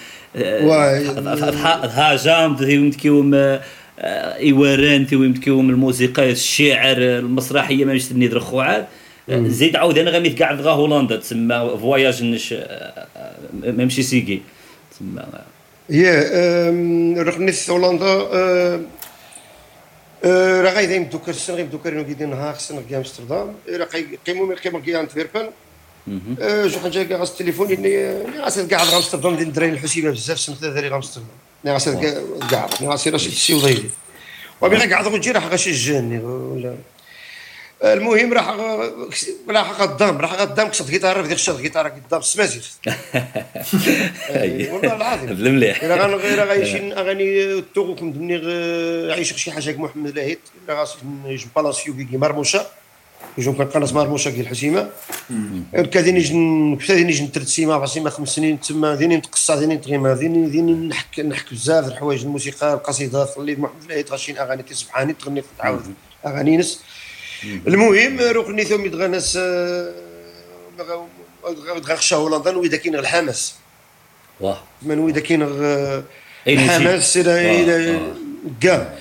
هاجام يمكن إيواران ذي يمكن الموسيقى الشعر المسرحية ما نشتني درخوعات زيد عاود أنا غامي قاعد غا هولندا تسمى فواياج نش ممشي سيكي تسمى يا رغنيت هولندا آه، آه، راه غايدا يمدوك السن غيمدوك رينو كيدين نهار خصنا في امستردام راه قيمو من قيمو كي انتويربن آه، جو حاجة كاع غاس التليفون إني غاسل قاعد غامستردام ديال الدراري الحسيبة بزاف سنه ثلاثة اللي غامستردام ني غاسل قاعد ني غاسل راه شي وضيدي وبي غا قاعد غنجي راح غاشجعني ولا المهم راح راح قدام راح قدام كسرت جيتار في ديك الشهر جيتار قدام السمازيغ أي، والله العظيم. المليح. إلا غن غير غايشين أغاني التوغو كنت مني غ- عايش شي حاجة كي محمد لاهيت. إلا غاس يجي بالاسيو كي مرموشة. يجون كان قناص مرموشة كي الحسيمه كادين يجي كادين يجي نترد سيما عصيمه خمس سنين تما ديني نتقصى ديني نتغيما ديني ديني نحك نحك بزاف الحوايج الموسيقى القصيدات اللي محمد لاهيت غاشين أغاني تسبحاني تغني تعاود أغاني نس. المهم ركني ثم يتغنس غخشى هولندا وإذا كاين الحماس. واه. من وإذا كاين. الحماس إلى إلى. كاع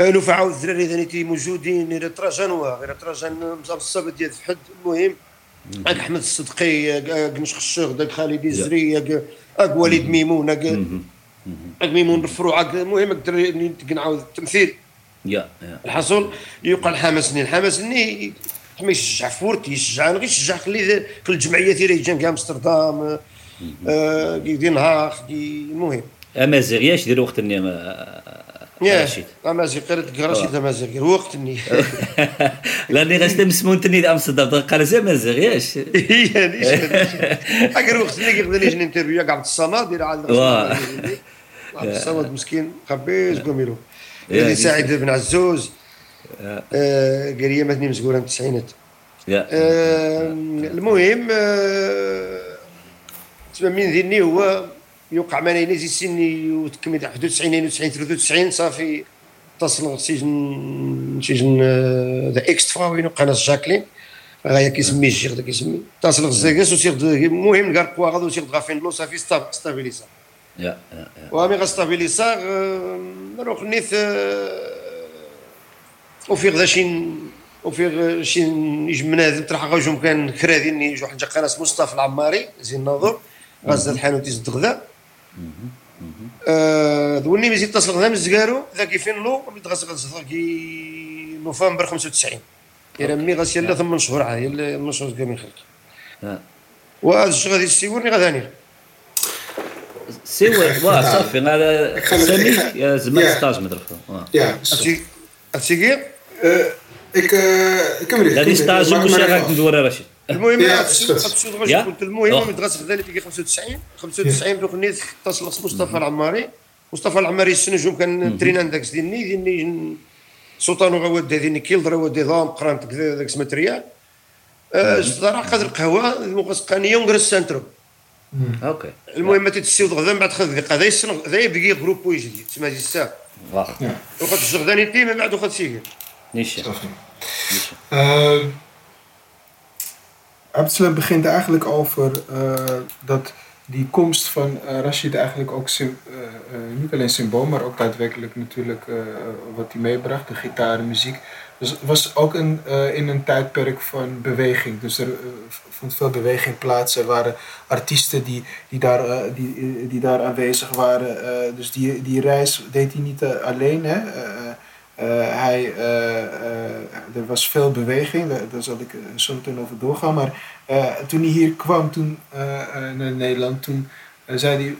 نو فعاود الدراري ثاني موجودين إلى تراجان غير تراجان مزال الصبت ديال فحد. المهم اك أحمد الصدقي اك الشغل داك خالد الزري اك اك وليد ميمون اك اك ميمون الفروع المهم الدراري نعاود التمثيل. يا الحصول يوقع الحماس ني الحماس ما يشجع فورت يشجع غير يشجع خلي كل الجمعيات اللي يجي كاع أمستردام آه، كي دي نهار المهم أمازيغ ياش دير وقت اني يا رشيد. أمازيغ قريت قراشي أمازيغ وقت ني لأني غاست مسمون تني أمستردام قال زي أمازيغ ياش؟ اكر وقت اللي يقدر يجي انترفيو كاع عبد الصمد دير عبد الصمد مسكين خبيز قوميلو. يا اللي سعيد بن عزوز. آه، قال لي مثني مسكوره من التسعينات آه، المهم آه، تسمى من ذني هو يوقع معنا يزيد سني وتكمل 91 92 93 صافي اتصل سجن سجن ذا إكس تفا وين قناص جاكلين. غايا كيسمي دا كيسمي. اتصل غزاكاس وسير المهم القوا غادي وسير غافين لو صافي ستاب ستابيليزا يا يا. وامي غاستابيليزا نروح نيث وفي غدا شين وفي غ- شين يجمنا تروح غاجو مكان كرادين يجو حاجة قناص مصطفى العماري زين الناظر غاز الحانوت يزد غدا. آه، دولني مزيد تصل غدا مزكارو ذاك فين لو متغسل كي نوفمبر 95 إلى مي غاسي لا ثمان شهور عاد يلا من شهور كامل خلق آه. وهذا الشيء غادي يسيورني غادي سيوا واه صافي هذا خلي- سامي يا زعما يا. ستاج مدرك آه. Zo. هادشي كي heb er هذه ستاج واش af. ندور رشيد المهم يا غادي يا. كنت المهم أوه. مدرسة غدا اللي 95 95 دوك اتصل مصطفى العماري. مصطفى العماري السنجوم كان ترينان داك ديني ديني سلطان غواد ديني كيلدر ودي ضام قرانت كذا داك سماتريال صدر قدر القهوة مقسقانيه ونجرس سنترو اوكي المهم ما تتسيو غدا من بعد خذ دقيقه هذا يسن هذا يبقى جروب ويجي تسمى هذه الساعه واه Ja, وقت الزغداني تي من بعد وقت سيجي نيشان snap je. Eh, Abdeslam begint eigenlijk over eh, dat die komst van eh, Rashid eigenlijk ook sym- eh, eh, niet alleen symbool, maar ook daadwerkelijk natuurlijk eh, wat hij meebracht, de gitaar, de muziek. dus het was ook een, eh, in een tijdperk van beweging. Dus er eh, vond veel beweging plaats. Er waren artiesten die, die, daar, eh, die, die daar aanwezig waren. Dus die, die reis deed hij niet alleen. Hè? Hij, er was veel beweging, daar, daar zal ik zo meteen over doorgaan. Maar toen hij hier kwam toen, naar Nederland, toen zei hij,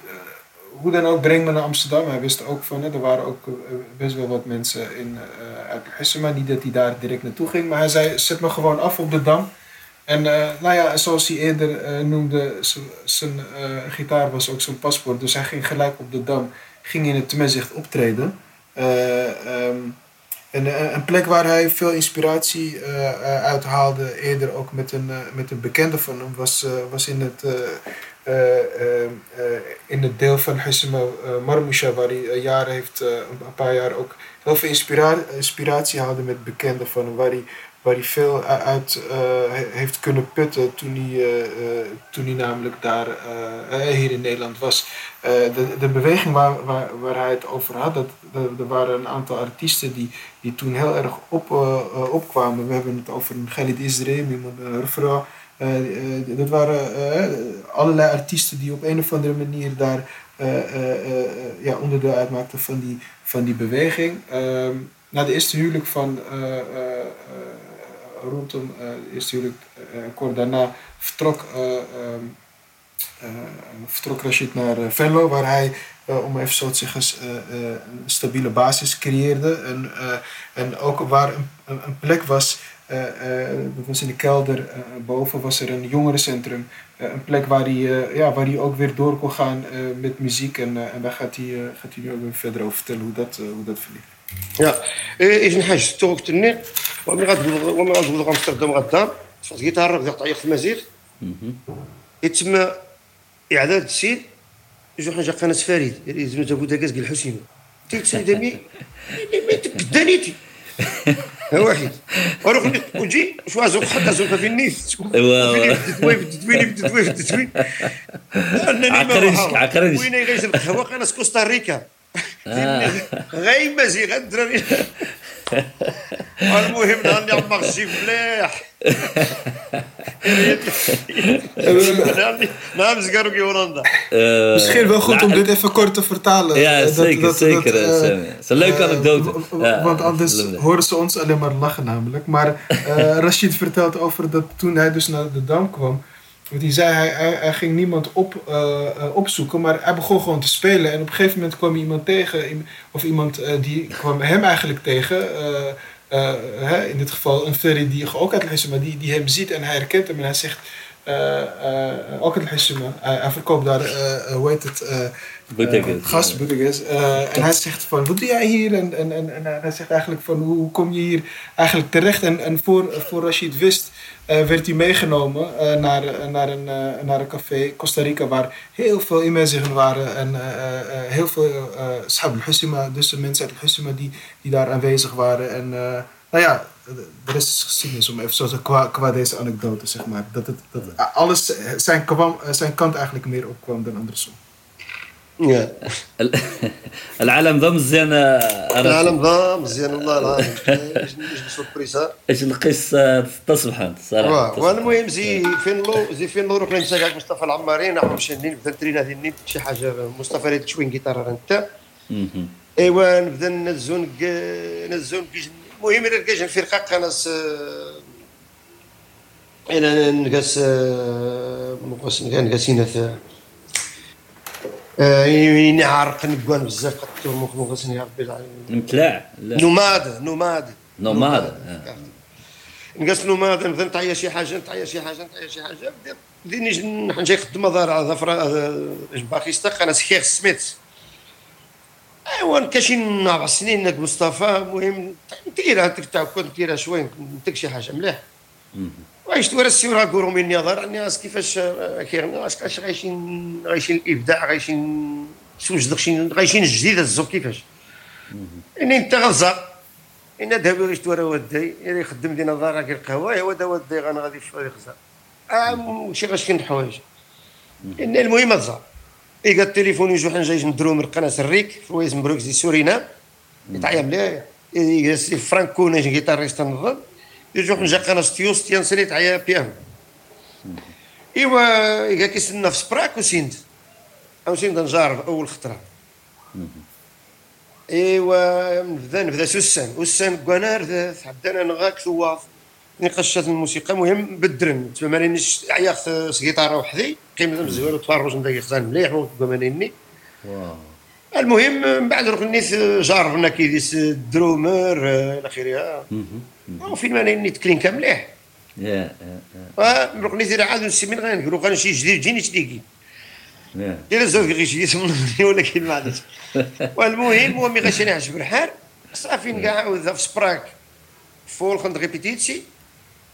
hoe dan ook, breng me naar Amsterdam. Hij wist ook van, hè, er waren ook eh, best wel wat mensen in, eh uit niet dat hij daar direct naartoe ging. Maar hij zei, zet me gewoon af op de Dam. En eh, nou ja, zoals hij eerder noemde, zijn gitaar was ook zijn paspoort. Dus hij ging gelijk op de Dam, ging in het Temezicht optreden. Eh, ehm, en een plek waar hij veel inspiratie uithaalde, eerder ook met een, met een bekende van hem, was, was in, het, in het deel van Hissema uh, Marmusha, waar hij eh, jaren heeft, eh, een een paar jaar ook heel veel inspira inspiratie haalde met bekenden van hem, waar hij, veel uit eh, he- heeft kunnen putten toen hij, eh, eh, toen namelijk daar eh, eh, hier in Nederland was. Eh, de, de beweging waar, waar, waar hij het over had, dat, er waren een aantal artiesten die, die toen heel erg op, eh, eh, opkwamen. We hebben het over een Khalid Isreem, iemand. Eh, eh, dat waren eh, allerlei artiesten die op een of andere manier daar eh, eh, eh, eh, ja, onderdeel uitmaakten van die, van die beweging. Ehm, na de eerste huwelijk van eh, eh, eh, rondom eh, de eerste huwelijk, eh, kort daarna vertrok, eh, eh, vertrok Rashid naar eh, Venlo, waar hij, eh, om even zo te zeggen, eh, eh, een stabiele basis creëerde. En, eh, en ook waar een, een, plek was, eh, eh, was in de kelder eh, boven, was er een jongerencentrum. Eh, een plek waar hij, eh, ja, waar hij ook weer door kon gaan eh, met muziek. En, eh, en daar gaat hij, eh, gaat hij nu ook weer verder over vertellen hoe dat, eh, hoe dat verliep. يا إيه إذن حاج توك تني ومن غتبلغ ومن غتبلغ امستردام غدا تفوت جيتار غادي تعيق في المزيغ يتم اعداد السيد يجو حاجه قناه فريد يزمو تابو داكاز قال الحسين تيتسمي دمي قدانيتي ها واحد أروح وجي شو أزوق؟ حتى أزوق في النيف ايوا. تدوي تدويني تدوي تدوي. عقرنش- عقرنش. وين غير القهوة؟ قناه كوستاريكا. غاي مزيغ الدراري المهم نهار اللي عمر الشي ملاح نعم زكارو كي هولندا Misschien wel goed om dit even kort te vertalen. Ja, Eh, dat- zeker, dat- zeker, dat, eh, eh, Sammy. Het is een leuke eh, anekdote. w- w- Ja, want anders absoluut. horen ze ons alleen maar lachen namelijk. Maar eh, Rashid vertelt over dat toen hij dus naar de Dam kwam. want hij zei, hij, hij, ging niemand op, eh, eh, opzoeken, maar hij begon gewoon te spelen. En op een gegeven moment kwam iemand tegen, of iemand eh, die kwam hem eigenlijk tegen. hè, in dit geval een ferry die ook uit Hissema, die, die hem ziet en hij herkent hem en hij zegt, ook uit Hissema, hij, verkoopt daar, hoe heet het, eh, Boutiques, eh, en hij zegt van, wat doe jij hier? En, en, en, en hij zegt eigenlijk van, hoe, kom je hier eigenlijk terecht? En, en voor, voor Rashid wist, eh, werd hij meegenomen naar, naar, een, naar een café Costa Rica waar heel veel Imezigen waren en heel veel Shab al-Hussima, dus de mensen uit al-Hussima die, die daar aanwezig waren. En nou ja, de rest is geschiedenis om even zo te qua, qua deze anekdote, zeg maar. Dat, het, dat alles zijn, kwam, zijn kant eigenlijk meer opkwam dan andersom. العالم ذا مزيان آه، العالم ذا مزيان والله العظيم. نجلسوا البريسا اش القصة؟ تصبح أنت صراحة. والمهم زي فين لو زي فين لو رحنا نمسك مصطفى العماري نحن مشانين نبدا نترينا هذه النيت شي حاجة. مصطفى راه شوين جيتار أنت. ايوا نبدا نزو نق- نزو نقيج المهم أنا نلقاش الفرقه قناص أنا نقاس نقاس نقاس هنا يعني عرق نقوان بزاف المخ نقاس يا ربي العالمين متلاع لا. نوماد نوماد نوماد آه. نقص نوماد نبدا نتعيا شي حاجة نتعيا شي حاجة نتعيا شي حاجة بديت جاي خدمة دار ظفر باقي استق أنا سكير سميت. أيوا كاشين أربع سنين نك مصطفى المهم نديرها تعاود نديرها شوية نتك شي حاجة مليح. مهم. وعشت ورا السيورة كورو مني نظر عني راس كيفاش آه، كيغني اش غايشين غايشين الإبداع غايشين سوج داكشي غايشين الجديد الزوب كيفاش؟ إني انت غزا ان ذهب غيشت ورا ودي اللي يخدم لينا دار القهوة هو دا ودي أنا غادي في غزا آه شي غاش كاين الحوايج ان المهم غزا إيقا التليفون يجو حنا جايين ندرو من قناة الريك في ويز مبروك زي سورينام يتعيا مليح. سي فرانكو نجي جيتاريست نظن. يجو حنا قناه ستيوس تيانسري تعيا بيانو إيوا إيقا كيسنا في سبراك وسيند. أو سيند نجرب أول خطرة. إيوا نبدا نبدا سوسان. وسان كوانار تحدانا نغاك ثواف نقشات الموسيقى مهم بالدرن. تما مانيش عياخ سكيطاره وحدي. قيم مزوال وتفرج ندير خزان مليح وتبقى مانيني واو. المهم من بعد ركنيت جربنا كيديس الدرومر إلى اخره وفين مانيني تكلينكا مليح يا يا ركنيت عاد نسمي غنقولوا كان شي جديد جيني تديكي يا. دير الزوج غير شي يسمى ولكن ما عادش والمهم هو مي غاشي نعجب الحال صافي نقعد في سبراك فوق خند ريبيتيتسي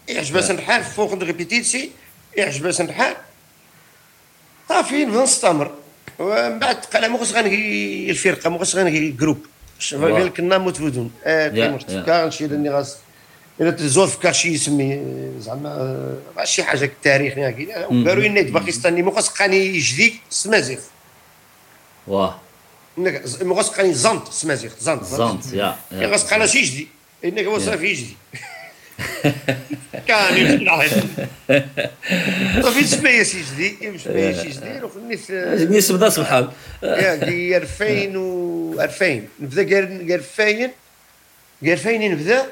يعجبها الحال فوق خند ريبيتيتسي يعجبها الحال صافي نبدا نستمر. ومن بعد قال مو خص غنقي الفرقه مو خص غنقي الجروب. ديال كنا متفودون آه يا، كاين يا. كاع نشي لاني غاس الا تزور فكر شي يسمي زعما شي حاجة التاريخ يعني قالوا لي باكستاني مو خص قاني جديد سمازيغ. واه. مو خص قاني زنط سمازيغ زنط زانت يا يا. خص قانا شي جدي إنك هو صافي جدي كان يمشي صافي تسمى شي جدي يمشي شي جدي وخلني ذا سبحان يا دي 2000 و 2000 نبدأ قال 2000 قال 2000 نبدأ؟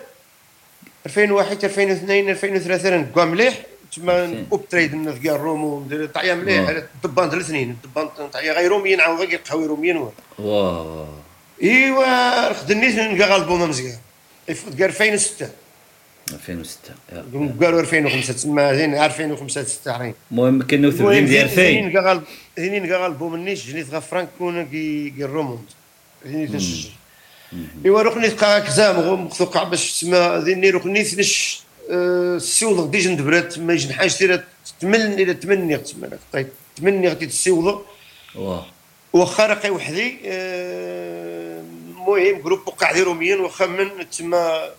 2001 2002 2003 نقوا مليح. تما اوب تريد نذكر رومو ندير طعيا مليح. واه. الدبان الاثنين الدبان طعيا غير روميين عاود غير قهوي روميين واو. إيوا خدني نلقى البوم مزيان. قال 2006 2006 يا. قالوا 2005 تما زين 2005 6 عرين المهم كانوا ثبتين ديال 2000 نلقى هني نلقى البوم نيش جنيت غا فرانكون كي كي روموند هني تنسجل إيوا ركني تلقى كزام غو مخلوق باش تسمى ذيني ركني نش السيوض غدي جند برات ما يجن حاجة تيرا تمن إلى تمني تسمى طيب تمني غادي تسيوض. واخا رقي وحدي آه، المهم جروب وقع دي روميين واخا من تما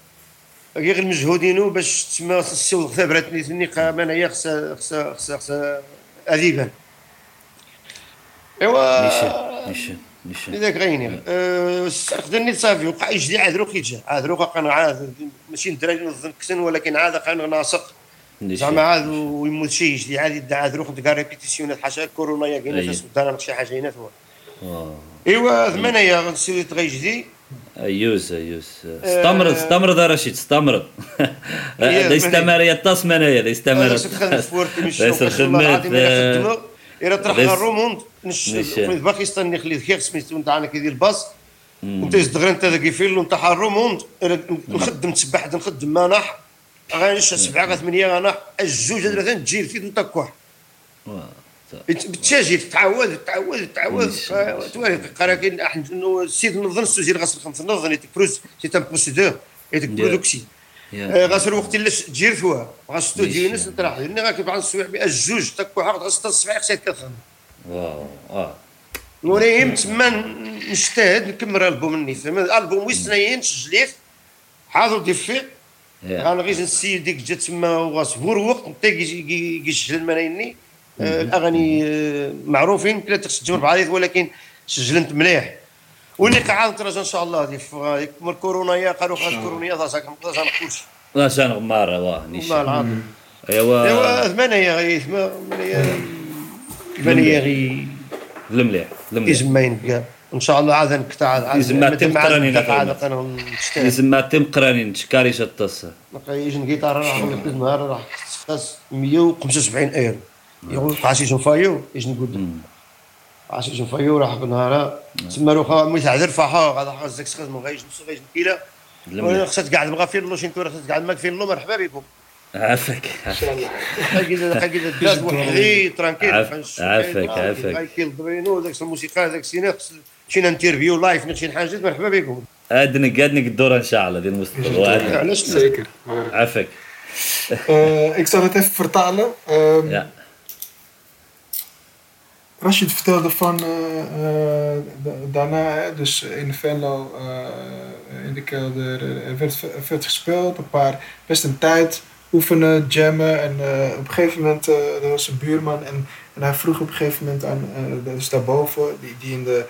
غير المجهودين باش تما السيوض ثابرتني ثني قام انايا خصها خصها خصها خصها أذيبا. إيوا نيشان نيشان لذاك غيني أه خدني صافي وقع يجري عاد روك يجا عاد روك كان عاد ماشي الدراري نظن كسن ولكن عاد كان ناصق زعما عاد ويموت شي يجري عاد يدعى عاد روك تلقى ريبيتيسيونات حاجة كورونا يا كاينة أيه. في السودان شي حاجة هنا هو. واو إيوا ثمانية يا غنسيو تغيجدي أيوس أيوس. استمر استمر ذا رشيد استمر هي لا يستمر يتص منايا لا يستمر ورتي مش ليس الخدمات. إلا طرح الروموند باكستان نخلي خير سميتو نتاع أنا كيدير الباص انت يزدغر انت ذاك فيلو نتاع الروموند نخدم تسبح نخدم مانح غانش سبعة غا ثمانية غنح الجوج ثلاثة تجي في إنت كوح واو. بالتاجي تعود تعود تعود ماشي- توالي قرا كاين أحد- إنه السيد نظن السوزير غاسل خمس نظن يتك بروز سي ان بروسيدور يتك. برودكسي آه، غاسل وقت اللي تجير ثوا غاسل تودي ناس نطرح لأن غاك بعض السوايع الجوج تك واحد غاسل الصباح خصك كتخدم واو آه. المهم تما نجتهد نكمل ألبوم النيف ألبوم ويسنايين سجليت حاضر يا. أنا غير نسي ديك جات تما وغاسبور وقت انت يسجل الملايني آه، الأغاني آه، معروفين ثلاثة تسجل بعض ولكن سجلت مليح. واللي قاعد ترجع إن شاء الله. هذه في من الكورونا يا قالوا خاص كورونا ذا ما نقدرش نقولش. لا شان غمارة واه والله نيشان. العظيم. أيوا. ايوا ثمانية غي ثمانية ثمانية غي. المليح المليح يزمين كاع إن شاء الله عاد نقطع عاد يزم ما تم. عاد نشتغل يزم ما تم قرانين. شكاري شطس يجي الجيتار راح نقول النهار راح تخص 175 أيرو. يقول عسيس فايو إيش نقول عسيس فايو راح نهار تسمى روخا مي تعذر فاحا هذا خاصك سخز من غايش نص غايش كيلا المليح خصك تقعد مغا فين لو شين تورا خصك تقعد ماك فين لو مرحبا بكم عافاك. واحد غي ترانكيل عاف- عافاك- عافاك. كايل دوينو داك الموسيقى داك السينما شي انترفيو لايف شي حاجة مرحبا بكم ادنك ادنك الدور إن شاء الله ديال المستقبل علاش. عافاك. Eh, ik zal Rashid vertelde van eh, eh, da- daarna, dus in Venlo, eh, in de kelder, er werd, er werd gespeeld, een paar, best een tijd oefenen, jammen. En op een gegeven moment, er was een buurman en, en hij vroeg op een gegeven moment aan, eh, dus daarboven, die, die, in de,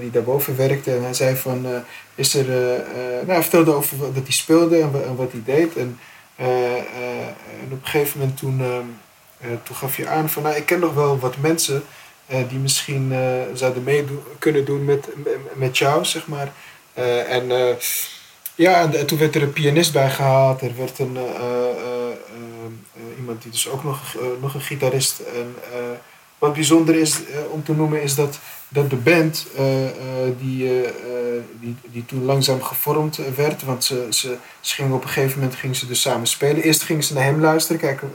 die daarboven werkte. En hij zei van, is er, nou hij vertelde over dat hij speelde en, en wat hij deed. En, en op een gegeven moment toen, ehm, eh, toen gaf je aan van, nou ik ken nog wel wat mensen die misschien eh, zouden meedoen kunnen doen met, met- jou, zeg maar. Eh, en eh, ja, en, en toen werd er een pianist bij gehaald. Er werd een, eh, eh, eh, eh, iemand die dus ook nog, eh, nog een gitarist. En, eh, wat bijzonder is eh, om te noemen is dat, dat de band eh, eh, die, eh, eh, die, die toen langzaam gevormd werd. Want ze, ze, ze gingen op een gegeven moment gingen ze dus samen spelen. Eerst gingen ze naar hem luisteren, kijken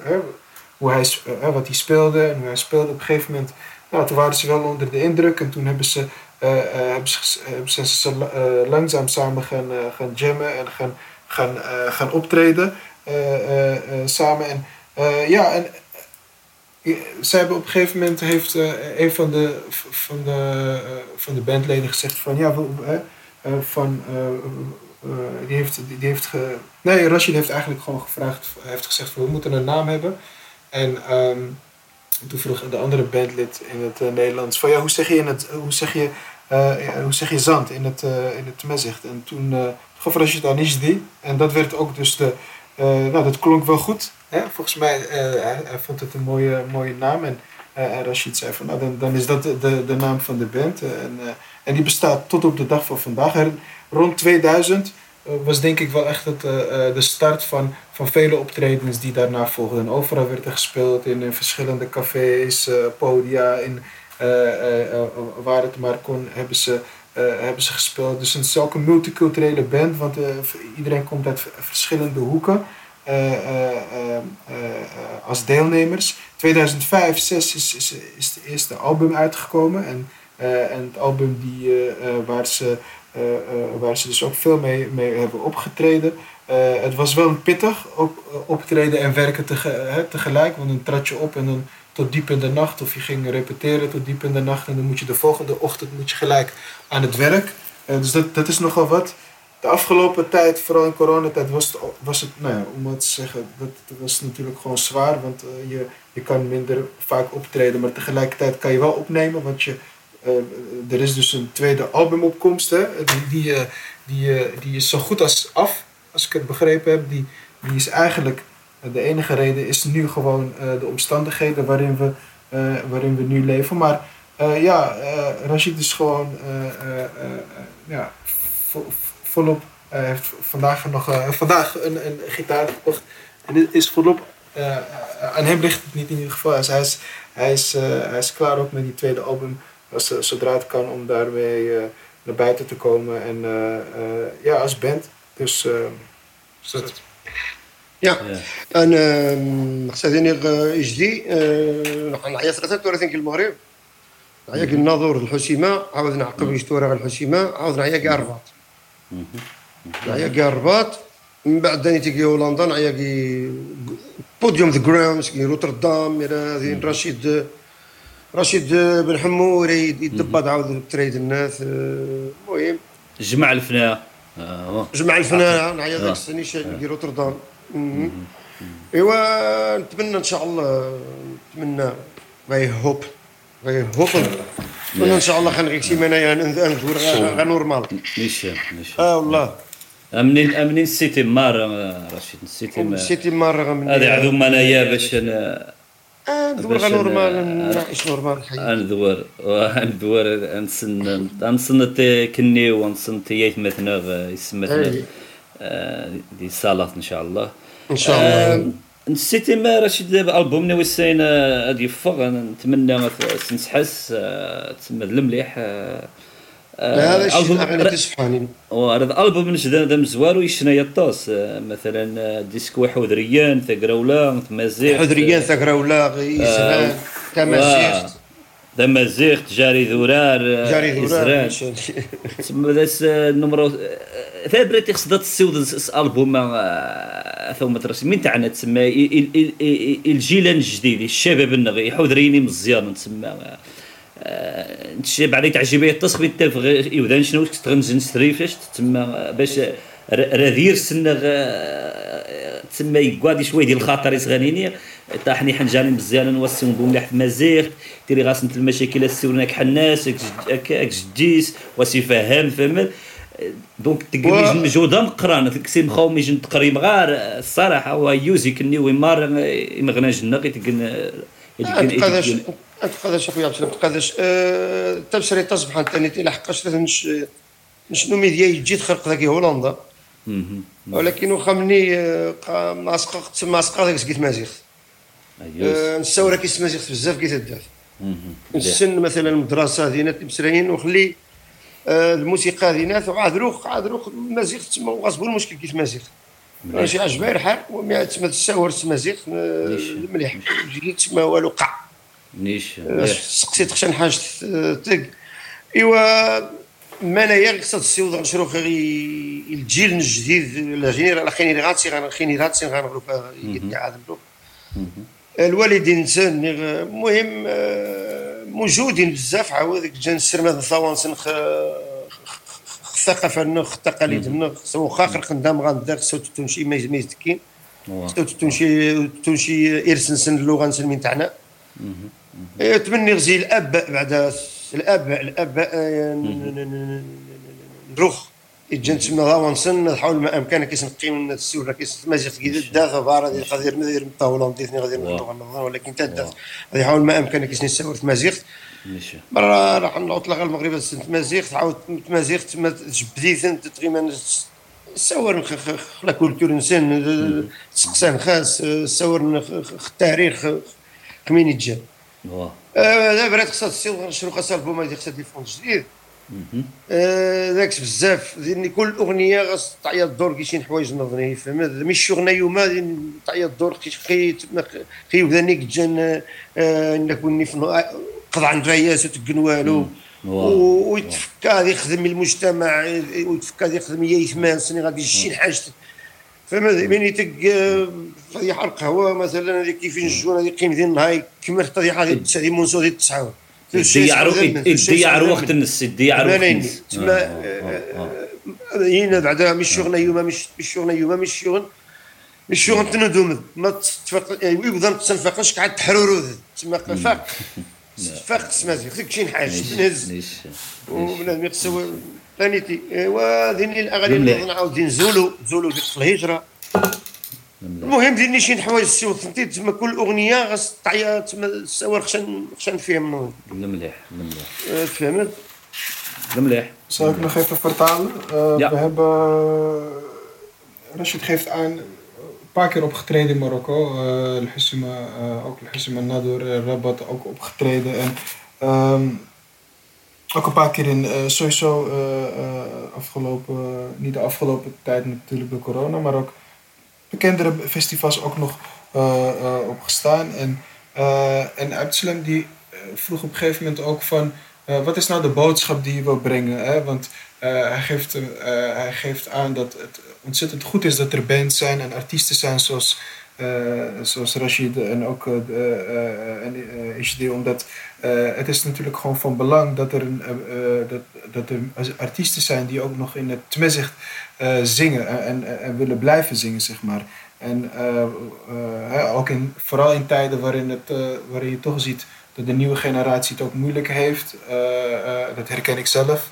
hoe hij, eh, wat hij speelde en hoe hij speelde. Op een gegeven moment nou, toen waren ze wel onder de indruk en toen hebben ze, eh, eh, hebben ze, hebben ze, ze eh, langzaam samen gaan, eh, gaan jammen en gaan, gaan, eh, gaan optreden eh, eh, eh, samen. En eh, ja, en eh, zij hebben op een gegeven moment heeft eh, een van de, van, de, eh, van de bandleden gezegd van ja, eh, van, eh, eh, die heeft, die, heeft ge, nee, Rashid heeft eigenlijk gewoon gevraagd, heeft gezegd van we moeten een naam hebben. En ehm, toen vroeg de andere bandlid in het eh, Nederlands van ja, hoe zeg je, in het, hoe zeg je, eh, hoe zeg je zand in het, eh in het Mezicht? En toen eh gaf Rashid Anishdi en dat werd ook dus de, nou dat klonk wel goed. Hè? Volgens mij, hij, hij vond het een mooie, mooie naam en, en zei van nou dan, dan is dat de, de, de naam van de band. en, en die bestaat tot op de dag van vandaag. Rond 2000 eh, was denk ik wel echt het, eh, eh, de start van, van vele optredens die daarna volgden. En overal werd er gespeeld in, verschillende cafés, eh, podia, in, eh, eh, eh, waar het maar kon, hebben ze, eh, hebben ze gespeeld. Dus een multiculturele band, want eh, iedereen komt uit verschillende hoeken. eh, eh, eh, eh, eh, als deelnemers. 2005, 2006 is, is, is het eerste album uitgekomen. En, eh, en het album die, eh, eh, waar, ze, eh, eh, waar ze dus ook veel mee, hebben opgetreden. Eh, het was wel een pittig op, eh, optreden en werken tege- hè, tegelijk. Want dan trad je op en dan tot diep in de nacht. Of je ging repeteren tot diep in de nacht. En dan moet je de volgende ochtend moet je gelijk aan het werk. Eh, dus dat, dat is nogal wat. De afgelopen tijd, vooral in coronatijd, was het, was het nou ja, om wat te zeggen, dat, was natuurlijk gewoon zwaar. Want eh, je, je kan minder vaak optreden, maar tegelijkertijd kan je wel opnemen. Want je, eh, er is dus een tweede albumopkomst, hè, die, die, eh, die, eh, die is zo goed als af, als ik het begrepen heb. Die, die is eigenlijk, eh, de enige reden is nu gewoon eh, de omstandigheden waarin we, eh, waarin we nu leven. Maar eh, ja, eh Rashid is gewoon eh, eh, eh, eh, ja, vo- volop. Hij heeft vandaag nog eh, vandaag een, een gitaar gekocht. En is volop. eh, aan hem ligt het niet in ieder geval. Dus hij, is, hij, is, eh, hij is klaar ook met die tweede album. Als, eh, zodra het kan om daarmee eh, naar buiten te komen. En eh, eh, ja, als band. Dus. eh, dus dat. Ja, Ja. أنا مقصدني اجدي نعيا 33 كيلو المغرب نعيا كي الناظور الحسيمه عاود نعقب يشتورا الحسيمه عاود نعيا كاع الرباط نعيا كاع الرباط من بعد داني تيجي هولندا نعيا كي بوديوم ذا جراوندز كي روتردام هذه رشيد رشيد بن حمور يدبض عاود تريد الناس المهم. جمع الفناء. آه. جمع الفنانه نعيا آه. ذاك السنة كي روتردام مم. إيوا نتمنى إن شاء الله نتمنى. غي هوب غي هوب كنا إن شاء الله خنغيك سيمانه يعني ندور غير نورمال نيشان نيشان آه والله. منين منين السيتي مار آه، رشيد السيتي سيتي مره من هذه عذوم انايا باش ندور نورمال نعيش نورمال الحياة ندور ندور نسن نسن كني ونسن تيات مثنا يسمتنا أي. آه، دي صالات إن شاء الله. إن شاء الله. آه، نسيتي ما رشيد دابا ألبوم ناوي السين غادي يفغ نتمنى سنسحس آه، تسمى المليح آه، آه، هذا الشيء الاغاني تسبحاني وهذا الالبوم نجد هذا ويشنا يطاس. آه، مثلا آه، ديسكو حذريان ثقراولا مازيغ حذريان ثقرا ولا غيسران تماسيخ ذا مازيغ جاري ذورار آه، جاري. ذوران تسمى ذا النمرو ثابريتي خصها تسيود الالبوم آه، ثم ترسم من تاعنا تسمى ال- ال- ال- ال- الجيل الجديد الشباب النغي حذريني مزيان تسمى آه، نتشي بعد تعجبني التصوير تاع يودان شنو تغنزن ستريفاش تسمى باش ر- راذير سنة تسمى يقعد شوية ديال الخاطر يصغانيني طاحني حنجاني مزيان نوسم بوم في مزيغ تيري غاس نت المشاكل السورناك حناس هكاك جديس وسي فهام فهمت؟ دونك تقريبا مجهودها مقران تكسيم خاوم يجن تقريبا غار الصراحة هو يوزي كني ويمار يمغنا جنة يتقن تقاداش تقاداش اخويا عبد السلام تقاداش أه، تبشري تصبح انت نتي لحقاش نش نشنو ميديا يجي تخرق ذاك هولندا. ولكن واخا مني أه، تسمى ماسقه ذاك سكيت مازيغ. أه، نساورا كيس مازيغ بزاف كي تدات نسن مثلا المدرسة دينا تمسرين وخلي أه، الموسيقى عاد روخ عاد روخ مازيغ تسمى غصب المشكل كيف مازيغ. ماشي عجبها الحال تسمى تساور تسمى زيغ أه، ليش؟ مليح. جيت تسمى والو قع نيش. سقسيت خشن حاجة تق إيوا ما انايا خصها تسيوض غنشرو غي الجيل الجديد لا جينيرا لا خينيراتسي غان خينيراتسي غنغلو عاد نبلو الوالدين انسان المهم آه، موجودين بزاف عاود السرماد الثوانس نخ الثقافة نخ التقاليد نخ سو خاخر خندام غندار خصو تمشي ما يزكين خصو تمشي تمشي ارسنسن اللغة نسلمين تاعنا. إيه، تمني غزي الأب بعد الأب الأب نروح يجي نتسمى ضاونسن نحاول ما امكن كيس نقيم السور كيس مازال في دا بارا ديال غادي ندير الطاوله ندير غادي ندير اللغة ولكن تا غادي نحاول ما امكن كيس نساور في مازيغ. نيش مرة راح نعطل غير المغرب سنت مازيغ تعاود مازيغ تما تجبديت انت تقريبا سور لا كولتور إنسان تسقسان خاص سور التاريخ كمين يتجا دابا راه خصها تصير شنو خاصها البوم هذه خصها تليفون جديد ذاك بزاف لأن كل اغنيه خاص تعيا الدور كي شي حوايج نظني فهمت مش شغنا يوما تعيا الدور كي خي وذانيك جان نكون في قطع نراياس وتقن والو ويتفكى غادي يخدم المجتمع ويتفكى غادي يخدم يثمان سني غادي يشي حاجة فهمت من يتق فضيحه القهوه مثلا هذيك كيف نجون هذيك قيم ديال النهار كما فضيحه هذه تسعة منسو هذه التسعة. يديعر وقت النس يديعر وقت النس تما هنا بعدا مش شغل يوما مش مش شغل يوما مش شغل مش شغل تندوم ما تتفق يعني يبدا تنفقش قاعد تحرورو تما فاق. فاق سمازي خصك شي حاجة تنهز. وبنادم يقسو ثانيتي وهذين الأغاني مليح. اللي نعاود نزولوا نزولوا في الهجرة المهم ديرني شي حوايج السيوط فهمتي تما كل أغنية خاص تعيا تما السوار خشن خشن فيهم المليح المليح آه، فهمت المليح vertalen? Eh, Ja. We hebben. Rashid geeft aan. Een paar keer opgetreden in Marokko. Eh El Hissima, eh, ook Nadur, eh, Rabat ook opgetreden. En ook een paar keer in eh, sowieso eh, eh, afgelopen, niet de afgelopen tijd natuurlijk door corona, maar ook bekendere festivals ook nog opgestaan. En, en die vroeg op een gegeven moment ook van, wat is nou de boodschap die je wil brengen? Hè? Want hij, geeft, hij geeft aan dat het ontzettend goed is dat er bands zijn en artiesten zijn zoals, zoals Rashid en ook eh, de, eh, en, eh, omdat eh, het is natuurlijk gewoon van belang dat er, een, eh, eh, dat, dat er artiesten zijn die ook nog in het Tmezicht eh, zingen en, en, en willen blijven zingen, zeg maar. En ook in, vooral in tijden waarin, het, waarin je toch ziet dat de nieuwe generatie het ook moeilijk heeft. dat herken ik zelf.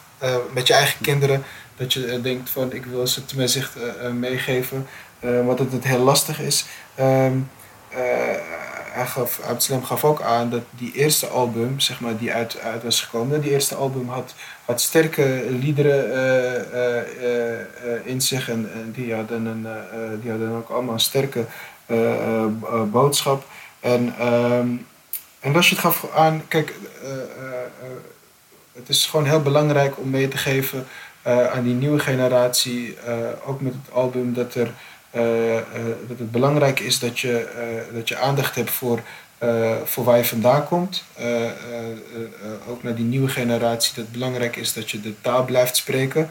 met je eigen kinderen. Dat je denkt van ik wil ze tenminste uh, meegeven. wat het, het heel lastig is. Ehm, hij gaf, Abdeslam gaf ook aan dat die eerste album, zeg maar, die uit, uit was gekomen, die eerste album had, had sterke liederen uh, uh, in zich en, die, hadden een, die hadden ook allemaal een sterke boodschap. En, um, en Rashid gaf aan, kijk, het is gewoon heel belangrijk om mee te geven aan die nieuwe generatie, ook met het album, dat er dat het belangrijk is dat je, uh, dat je aandacht hebt voor, voor waar je vandaan komt. ook naar die nieuwe generatie, dat het belangrijk is dat je de taal blijft spreken.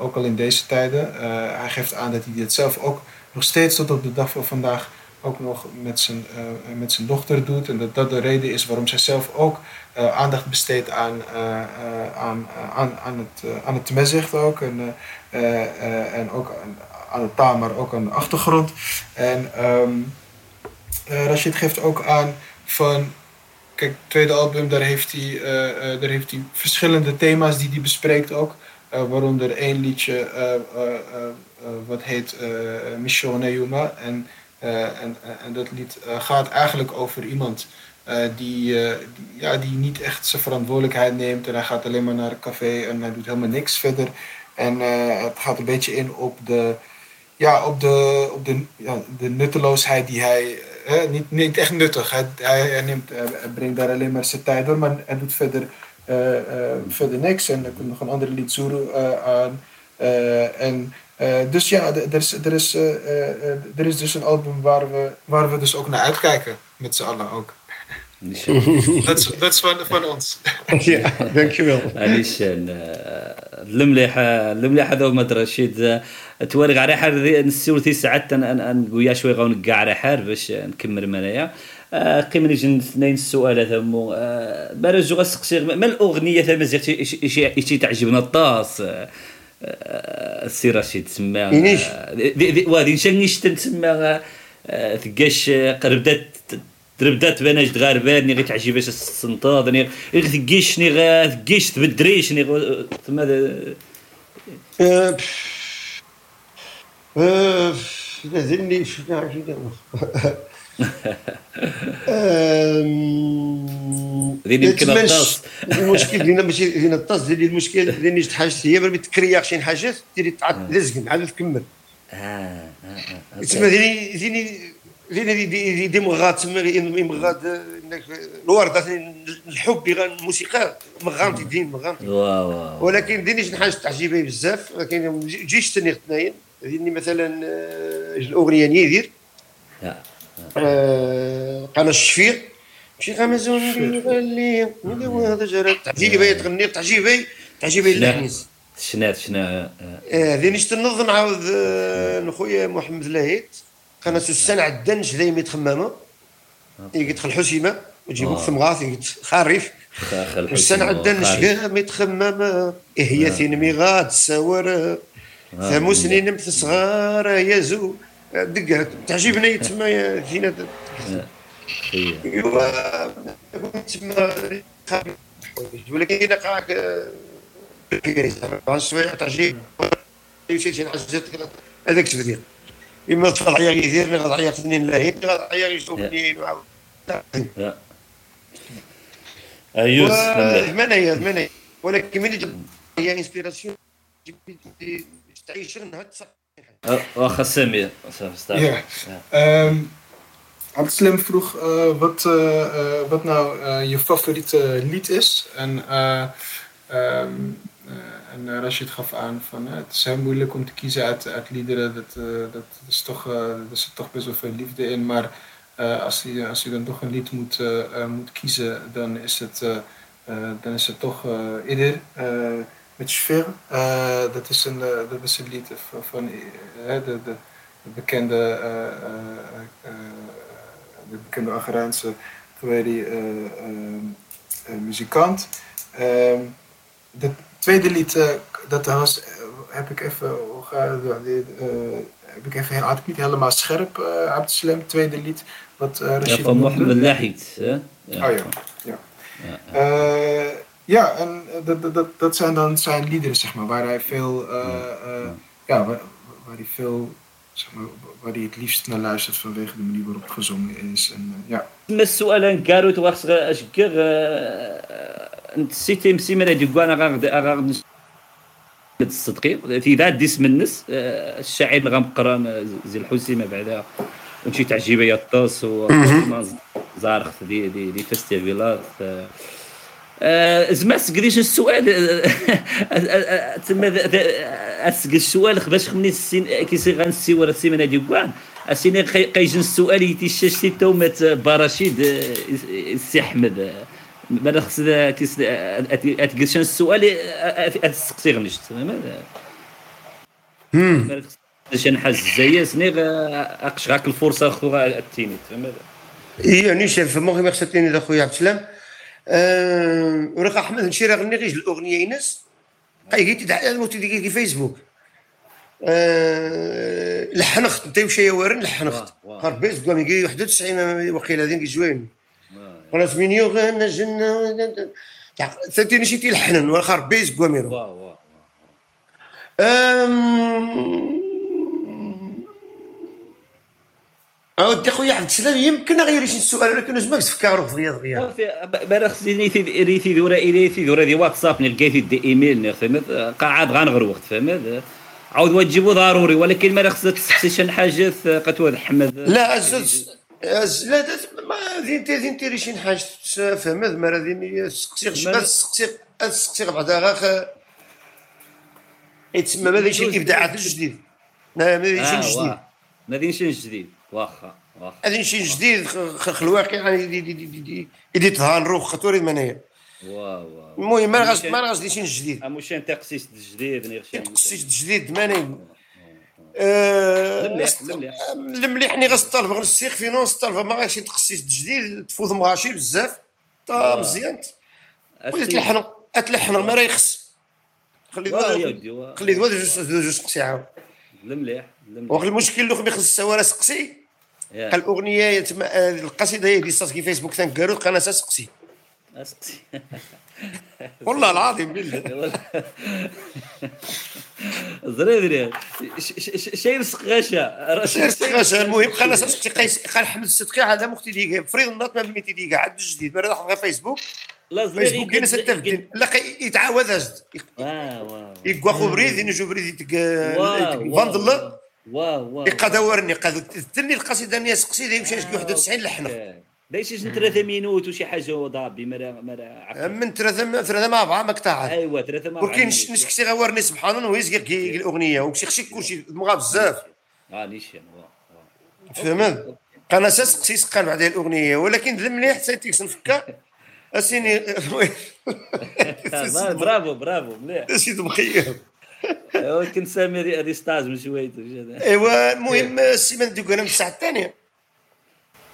ook al in deze tijden. hij geeft aan dat hij dit zelf ook nog steeds tot op de dag van vandaag ook nog met zijn, met zijn dochter doet. En dat dat de reden is waarom zij zelf ook aandacht besteedt aan, aan, aan, aan het, aan het ook. En, en ook aan de taal, maar ook aan de achtergrond. En um, Rashid geeft ook aan van. Kijk, het tweede album, daar heeft hij, uh, uh, daar heeft hij verschillende thema's die hij bespreekt ook. Uh, waaronder één liedje wat heet Mission Yuma. En, en, en dat lied gaat eigenlijk over iemand die, die, ja, die niet echt zijn verantwoordelijkheid neemt. En hij gaat alleen maar naar een café en hij doet helemaal niks verder. En het gaat een beetje in op de, ja, op de, op de, ja, de nutteloosheid die hij. Hè, niet, niet echt nuttig. Hij, hij, neemt, eh, hij brengt daar alleen maar zijn tijd door, maar hij doet verder, eh, eh, verder niks. En er komt nog een andere lied Zuru aan. en, dus ja, er is, er, is, er is dus een album waar we, waar we dus ook naar uitkijken, met z'n allen ook. Dat is van ons. Ja, dankjewel. Alice Lumliha, Lumliha Domat Rashid. توارق على حار نسول ساعات نقول شوي غنقع على حار باش نكمل منايا قيمني جن اثنين السؤال ثمو برجو غسقسي ما الأغنية ثم شي تعجبنا؟ الطاس السي رشيد تسمى. وهذه شنيش تسمى ثقاش قربدات دربدات بناش تغاربان ني غي تعجباش السنطاض ني غي ثقيش ني غا ثقيش تبدريش ني ماذا لازمني ذي يمكن الطاس المشكل دينا ماشي دينا الطاس ديالي المشكل ديالي شي هي ما تكرياك شي حاجات ديري تعاد لزق عاد تكمل تسمى ديني ديني ديني دي دي مغاد تسمى مغاد الورده الحب الموسيقى مغامتي دين مغامتي ولكن ديني شي حاجة تعجبني بزاف ولكن جيش تاني اثنين ديني مثلا الأغنية نيدير قناة الشفيق. شي غمزون اللي هذا جرى؟ تعجبي تغني تعجبي تعجبي اللحنيز شنات شنا هذه نشت نض نعاود نخويا محمد لاهيت قناة السنة عدنش دايما تخمامه قلت الحسيمه وتجيبو في مغاث خريف. السنة عدنش كاع تخمامه هي ثين ميغاد ساور سنين نمت صغار يا زو. دقة تعجبني تما فينا. ايوا تما ولكن قاعك شوية تعجب. شي نعزتك هذاك تبديل إما تفضحيا كثير غضعيا سنين لاهين غضعيا يشوفني ايوس ثمانية ثمانية ولكن من هي إنسبيراسيون. 20 had. Wacht, ga Sammy staan. Ja. Ehm, Hans Slim vroeg eh, wat, eh, eh, wat nou je favoriete lied is. En, um, en Rashid gaf aan van het is heel moeilijk om te kiezen uit, uit liederen. Dat, dat is toch, er zit toch best wel veel liefde in. Maar als, je, als je dan toch een lied moet, moet kiezen, dan is het, dan is het toch ieder met Schwer. Uh, dat, is een, uh, dat is een lied van uh, de, de, de, bekende, de bekende Algerijnse muzikant. Ehm, de tweede lied, dat was, heb ik even, heb ik even had ik niet helemaal scherp, uh, Abdeslam, tweede lied. Wat, uh, ja, van Mohammed Lahid. Ja. Oh ja, ja. Ja, ja en dat, dat, dat zijn dan zijn liederen, zeg maar, waar hij veel, ja, waar, waar hij veel zeg maar, waar hij het liefst naar luistert vanwege de manier waarop het gezongen is. En, uh, ja. السؤال كارو توخص اشكر نسيتي مسي من هذيك أنا غا الصدقي في ذات ديس من الناس الشاعر اللي غنقرا زي الحسيمه بعدا ونشي تعجيبه يا الطاس و زارخ دي دي دي فيستيفالات زعما سقريش السؤال تما اسق السؤال باش خمني السين كيسي غنسي ورا السيمانه ديال كوان اسيني قيجن السؤال يتيشاشتي تومات براشيد السي أحمد. ماذا خص اتقشن السؤال اتسقسي غنشت شان حاج الزايا سني أقش غاك الفرصة خو التيني. فهمت يعني شاف مغي ما خصتيني خويا عبد السلام. أه ورق أحمد نشير غني غير الأغنية ينس قايقيتي دعا الموتي ديك فيسبوك. أه لحنخت انت وشي وارن لحنخت. خربيت قام يجي 91 وقيله هذين زوين خلاص من يغنى الجنه ثاني شي تيلحنن وخربيت قاميرو اودي خويا عبد السلام يمكن غير شي سؤال ولكن تفكروا في رياض رياض بلا خصني ريتي دورا اليتي دورا دي واتساب لقيتي دي إيميل فهمت؟ قاعد غنغر وقت فهمت؟ عاود وتجيبو ضروري ولكن ما خصك تسقسي شي حاجة قتوى حمد. لا أز لا ما دين تي دين تيري شي حاجة فهمت؟ ما غادي تسقسي تسقسي تسقسي بعدا غا يتسمى ما شي الابداعات الجديد. ما شي جديد. ما شي جديد. واخا واخا. هذا شي جديد الواقع يعني دي دي دي دي دي تهان روح خطوري منايا واو المهم ما غاش ما غاش شي جديد. مش تقسيس جديد تقسيس جديد ماني. المليح المليح المليح ني غاس الطلبه غنسيخ فينونس الطلبه ما غاش تقسيس جديد تفوت مغاشي بزاف. تا مزيان. وليت تلحن تلحن ما راه يخص. خلي خلي دوا جوج ساعه المليح وقت المشكل اللي ما خص ولا سقسي الاغنيه القصيدة هي اللي في فيسبوك تنقالو قناة سقسي اسقسي والله العظيم. بالله زريدري شير سقاشا شير سقاشا المهم قناة سقسي قال حمد الصدقي هذا مختي ديك فريد الناط ما بميتي ديك عاد جديد. ما راح فيسبوك. فيسبوك كاين الدين لا يتعاود أجد. يقوا خو بريد ينجو بريد فاند الله واو واو. يقدورني قد تني القصيدة نيا قصيده يمشي 91 لحنا ليش ثلاثة مينوت وشي حاجة ضابي مرا مرا من ثلاثة ثلاثة مع بعض مقطع ايوا ثلاثة مع بعض. وكاين نسكسي غورني سبحان الله ويزقر الأغنية وكشي خشي كلشي دمغا بزاف. آه نيشان فهمت قناه سقسي قال بعد الأغنية ولكن مليح سيتيكس نفكا أسيني برافو برافو مليح. سيد مخير كنت سامي ريستاج من شوية إيوا المهم السيمانه دوك أنا من الساعة الثانية.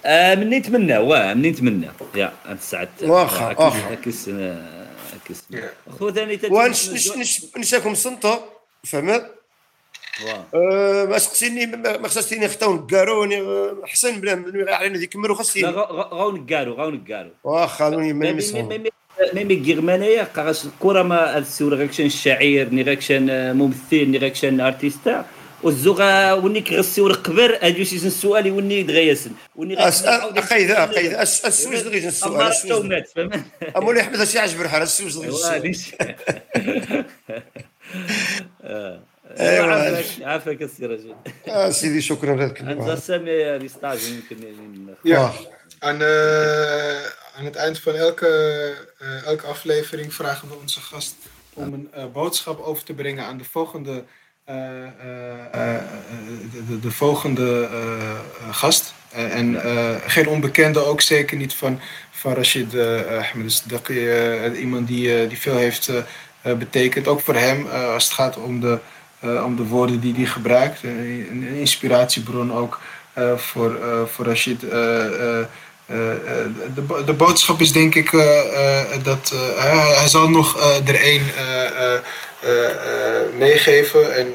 آه مني نتمنى واه مني نتمنى. يا الساعة واخا واخا. إكس إكس خو ثاني نشاكم سنتو فهمت؟ ما سقسيني ما خصني نختاو نكاروني حسن بلا علينا ذيك مرو خصني غاو نكارو غاو نكارو واخا ما يمسهم ميمي جيرمانيا قاش الكرة ما السور غاكشن الشاعر ني غاكشن ممثل ني غاكشن ارتيستا والزوغا وني كغسيور قبر اديو سيزن السؤال وني دغياسن وني قيدا قيدا السوج دغيا السؤال؟ السؤال امولي أحمد اش يعجب الحال السوج دغيا ايوا عافاك عافاك السي رجل آه سيدي شكرا لك. أنت سامي ريستاج يمكن Ja, aan, het eind van elke, uh, elke aflevering vragen we onze gast om een uh, boodschap over te brengen aan de volgende, de, de, de, volgende gast. en geen onbekende, ook zeker niet van, van Rashid Ahmed. Dus dat iemand die, die veel heeft betekend, ook voor hem als het gaat om de, om de woorden die hij gebruikt. een inspiratiebron ook voor, voor Rashid. De, de boodschap is denk ik dat hij zal nog er één meegeven. En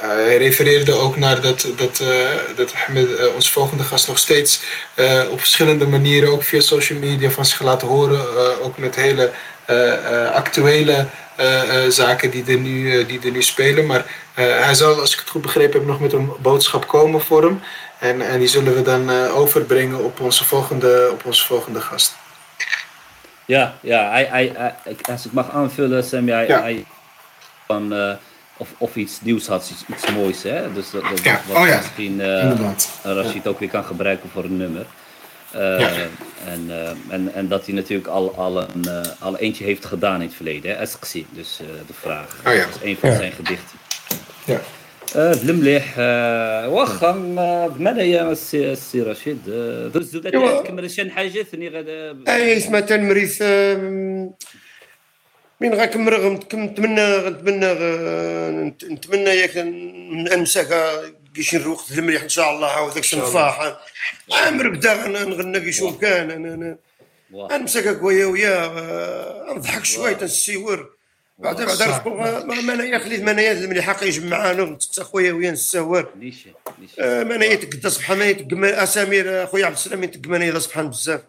hij refereerde ook naar dat, dat, eh, dat Ahmed, eh, onze volgende gast, nog steeds eh, op verschillende manieren, ook via social media, van zich laten horen. eh, ook met hele eh, eh, actuele eh, eh, zaken die er, nu, eh, die er nu spelen. Maar eh, hij zal, als ik het goed begrepen heb, nog met een boodschap komen voor hem. En, en die zullen we dan eh, overbrengen op onze volgende, op onze volgende gast. Ja, ja hij, hij, hij- ik- als ik mag aanvullen, Sam, Ja. hij van, eh, of, of iets nieuws had, iets, iets moois. Hè? Dus dat, dat, Ja, wat oh ja, misschien eh. Rashid ook weer kan gebruiken voor een nummer. Eh, Ja. en, eh, en, en dat hij natuurlijk al, al, een, eh, al eentje heeft gedaan in het verleden. Hè? Asqsi, dus eh, de vraag. Oh ja. Dat is een van Ja. zijn gedichten. Ja. آه المليح آه واخا آه، بمعنى يا السي السي رشيد. آه، دوز إيوا. تكمل شي حاجة ثاني غدا. أي اسمها تنمريث آم، من غنكمل نتمنى نتمنى نت- نتمنى ياك نمسك كيش نروق المليح إن شاء الله عاود داك الصنفاح عامر بدا غن- نغنى كي شوف كان أنا أنا. واه. نمسك ويا ويا آه، نضحك شوية تنسيور بعد بعد أنا خليت منايا المليحه يجمعنا ونتسقسى خويا ويا نساور نيشان نيشان. آه، منايا تقدا سبحان الله تقما أسامير آه، خويا عبد السلام تقما سبحان بزاف.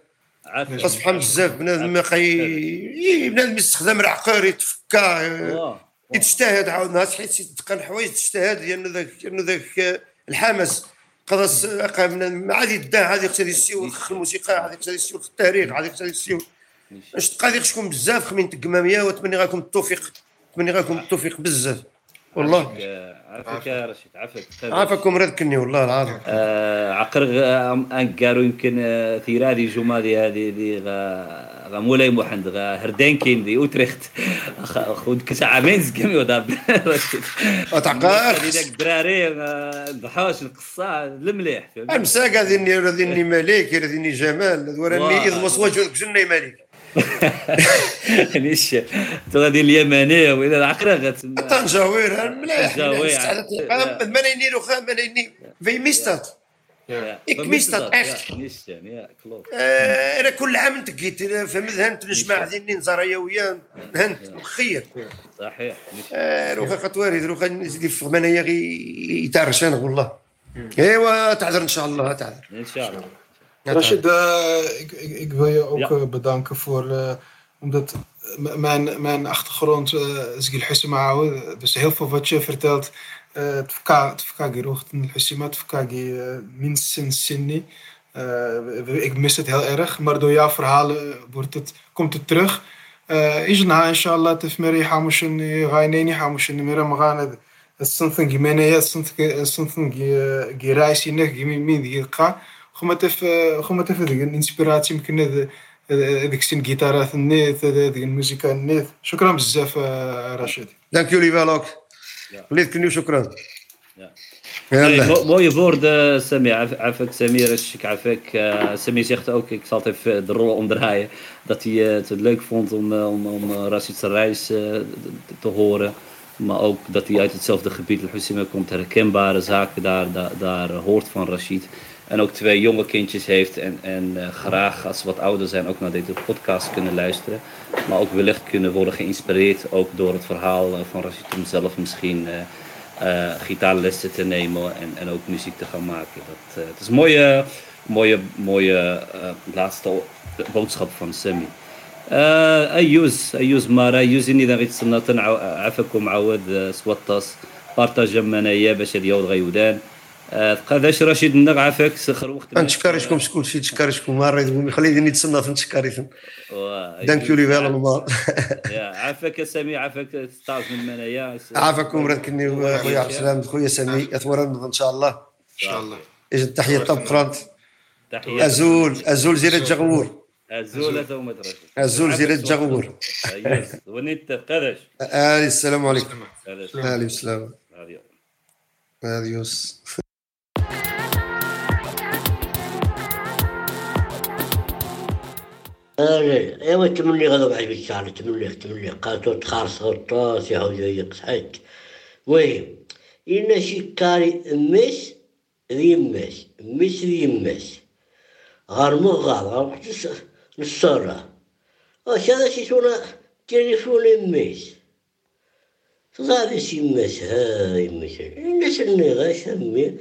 سبحان بزاف. بنادم ما خي إيه، بنادم يستخدم العقار يتفكى واه. يتجتهد عاود نهار حيت يتقن حوايج تجتهد لأنه ذاك لأنه ذاك آه، الحماس. قضى عادي يدا عادي يقتدي السيول خ الموسيقى عادي يقتدي السيول خ التاريخ عادي يقتدي السيول اش تقادي شكون بزاف خمين تقمامية واتمنى لكم التوفيق اتمنى لكم التوفيق بزاف. والله. عافاك يا رشيد عافاك عافاكم رزقني والله العظيم. آه، عقر انكارو يمكن آه، ثيرادي جمادي هذه دي غا مولاي محمد غا هردانكين دي أوتريخت. خود كسا عامين زكمي وداب رشيد. أتعقار. هذيك الدراري غا ضحاش القصة المليح؟ أمساك هذيني هذيني ملك هذيني جمال وراني. اذ وجهك جني ملك نيش تو غادي اليمنية العقرة غتسمى. طنجاوير مليح. طنجاوير. ملايني وخا ملايني في ميستات. إك ميستات. يا. كلوب. آه، أنا كل عام نتقيت فهمت هنت نجمع ذيني نزاريا ويا هنت مخير صحيح. آه، روخا قطواري روخا نزيد في غمانيا غي يتعرش أنا والله. إيوا تعذر إن شاء الله تعذر. إن شاء الله. Rashid, eh, ik, ik, ik wil je ook Ja. eh, bedanken voor, eh, omdat m- mijn, mijn achtergrond uh, is Husima Dus heel veel wat je vertelt, eh, تفكا تفكا روحت الحسيمة تفكا minstens Sydney. Eh, ik mis het heel erg, maar door jouw verhalen wordt het, komt het terug. إجنا إن شاء الله تفمري حاموشن غاينيني حاموشن ميرا مغانا السنثن جيمينيا السنثن السنثن جي رايسي نك جي مين دي قا خما تف خما تف ديك الانسبيراتي يمكن هذا- هذا- هذيك السن جيتارات النيت هذا- هذيك الموسيقى النيت شكرا بزاف آه، رشيد دانك يو لي فالوك Ja. خليتكني وشكرا Ja. يلا Mo- mooie woorden, Sammy. Af- Afek Samir, ik Afek. eh, Sammy zegt ook, ik zal het even de rol omdraaien, dat hij eh, het leuk vond om, eh, om, om eh, Rashid Sarajs eh, te- te horen. Maar ook dat hij uit hetzelfde gebied, Al-Hussein, komt, herkenbare zaken daar, daar, daar eh, hoort van Rashid. En ook twee jonge kindjes heeft en, en eh, graag als ze wat ouder zijn ook naar deze podcast kunnen luisteren. Maar ook wellicht kunnen worden geïnspireerd ook door het verhaal eh, van Rashid om zelf misschien eh, eh, gitaarlessen te nemen en, en ook muziek te gaan maken. Dat, eh, het is een mooie, mooie, mooie eh, laatste boodschap van Sammy. آه، ايوز ايوز مارا ايوز اني غير تصنع عفاكم عاود آه، سوطاس بارطاجا منايا باش اليوم غيودان قاداش رشيد النغ عفاك سخر وقت نتشكرشكم شكون شي تشكرشكم ما ريت خليني نتسنى في نتشكريثم دانك يو لي فال المال يا عفاك سامي عفاك ستاج من منايا. عافاكم رزقني خويا عبد السلام خويا سامي أثورا إن شاء الله. إن شاء الله. اجا التحية؟ طب قرانت أزول أزول زيرة جغور. أزول هذا درجة أزول زيرة جغور. ايوز ونيت قاداش آلي السلام عليكم. السلام. هذه. اديوس ايوا تملي غدا بعد بالشعر تملي تملي قاتو تخارص غطاس يا حوجي يقصحك وي إن شكاري مس ذي مس مس ذي مس. غرمو غاب غرمو نصارى واش هذا شي سونا تليفون مس. غادي شي يماس ها يماس الناس اللي غاش همي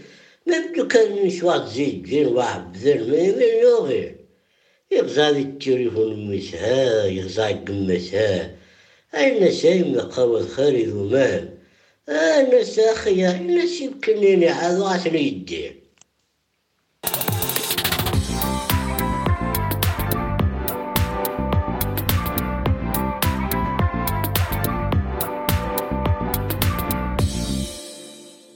ما بدو كان شوات زيد زين واحد بذل ما يمين غير يغزالي التليفون ميس ها يغزالي قمس ها الناس ما قوى خارج ومان الناس أخيا الناس يمكنني عاد واش يدير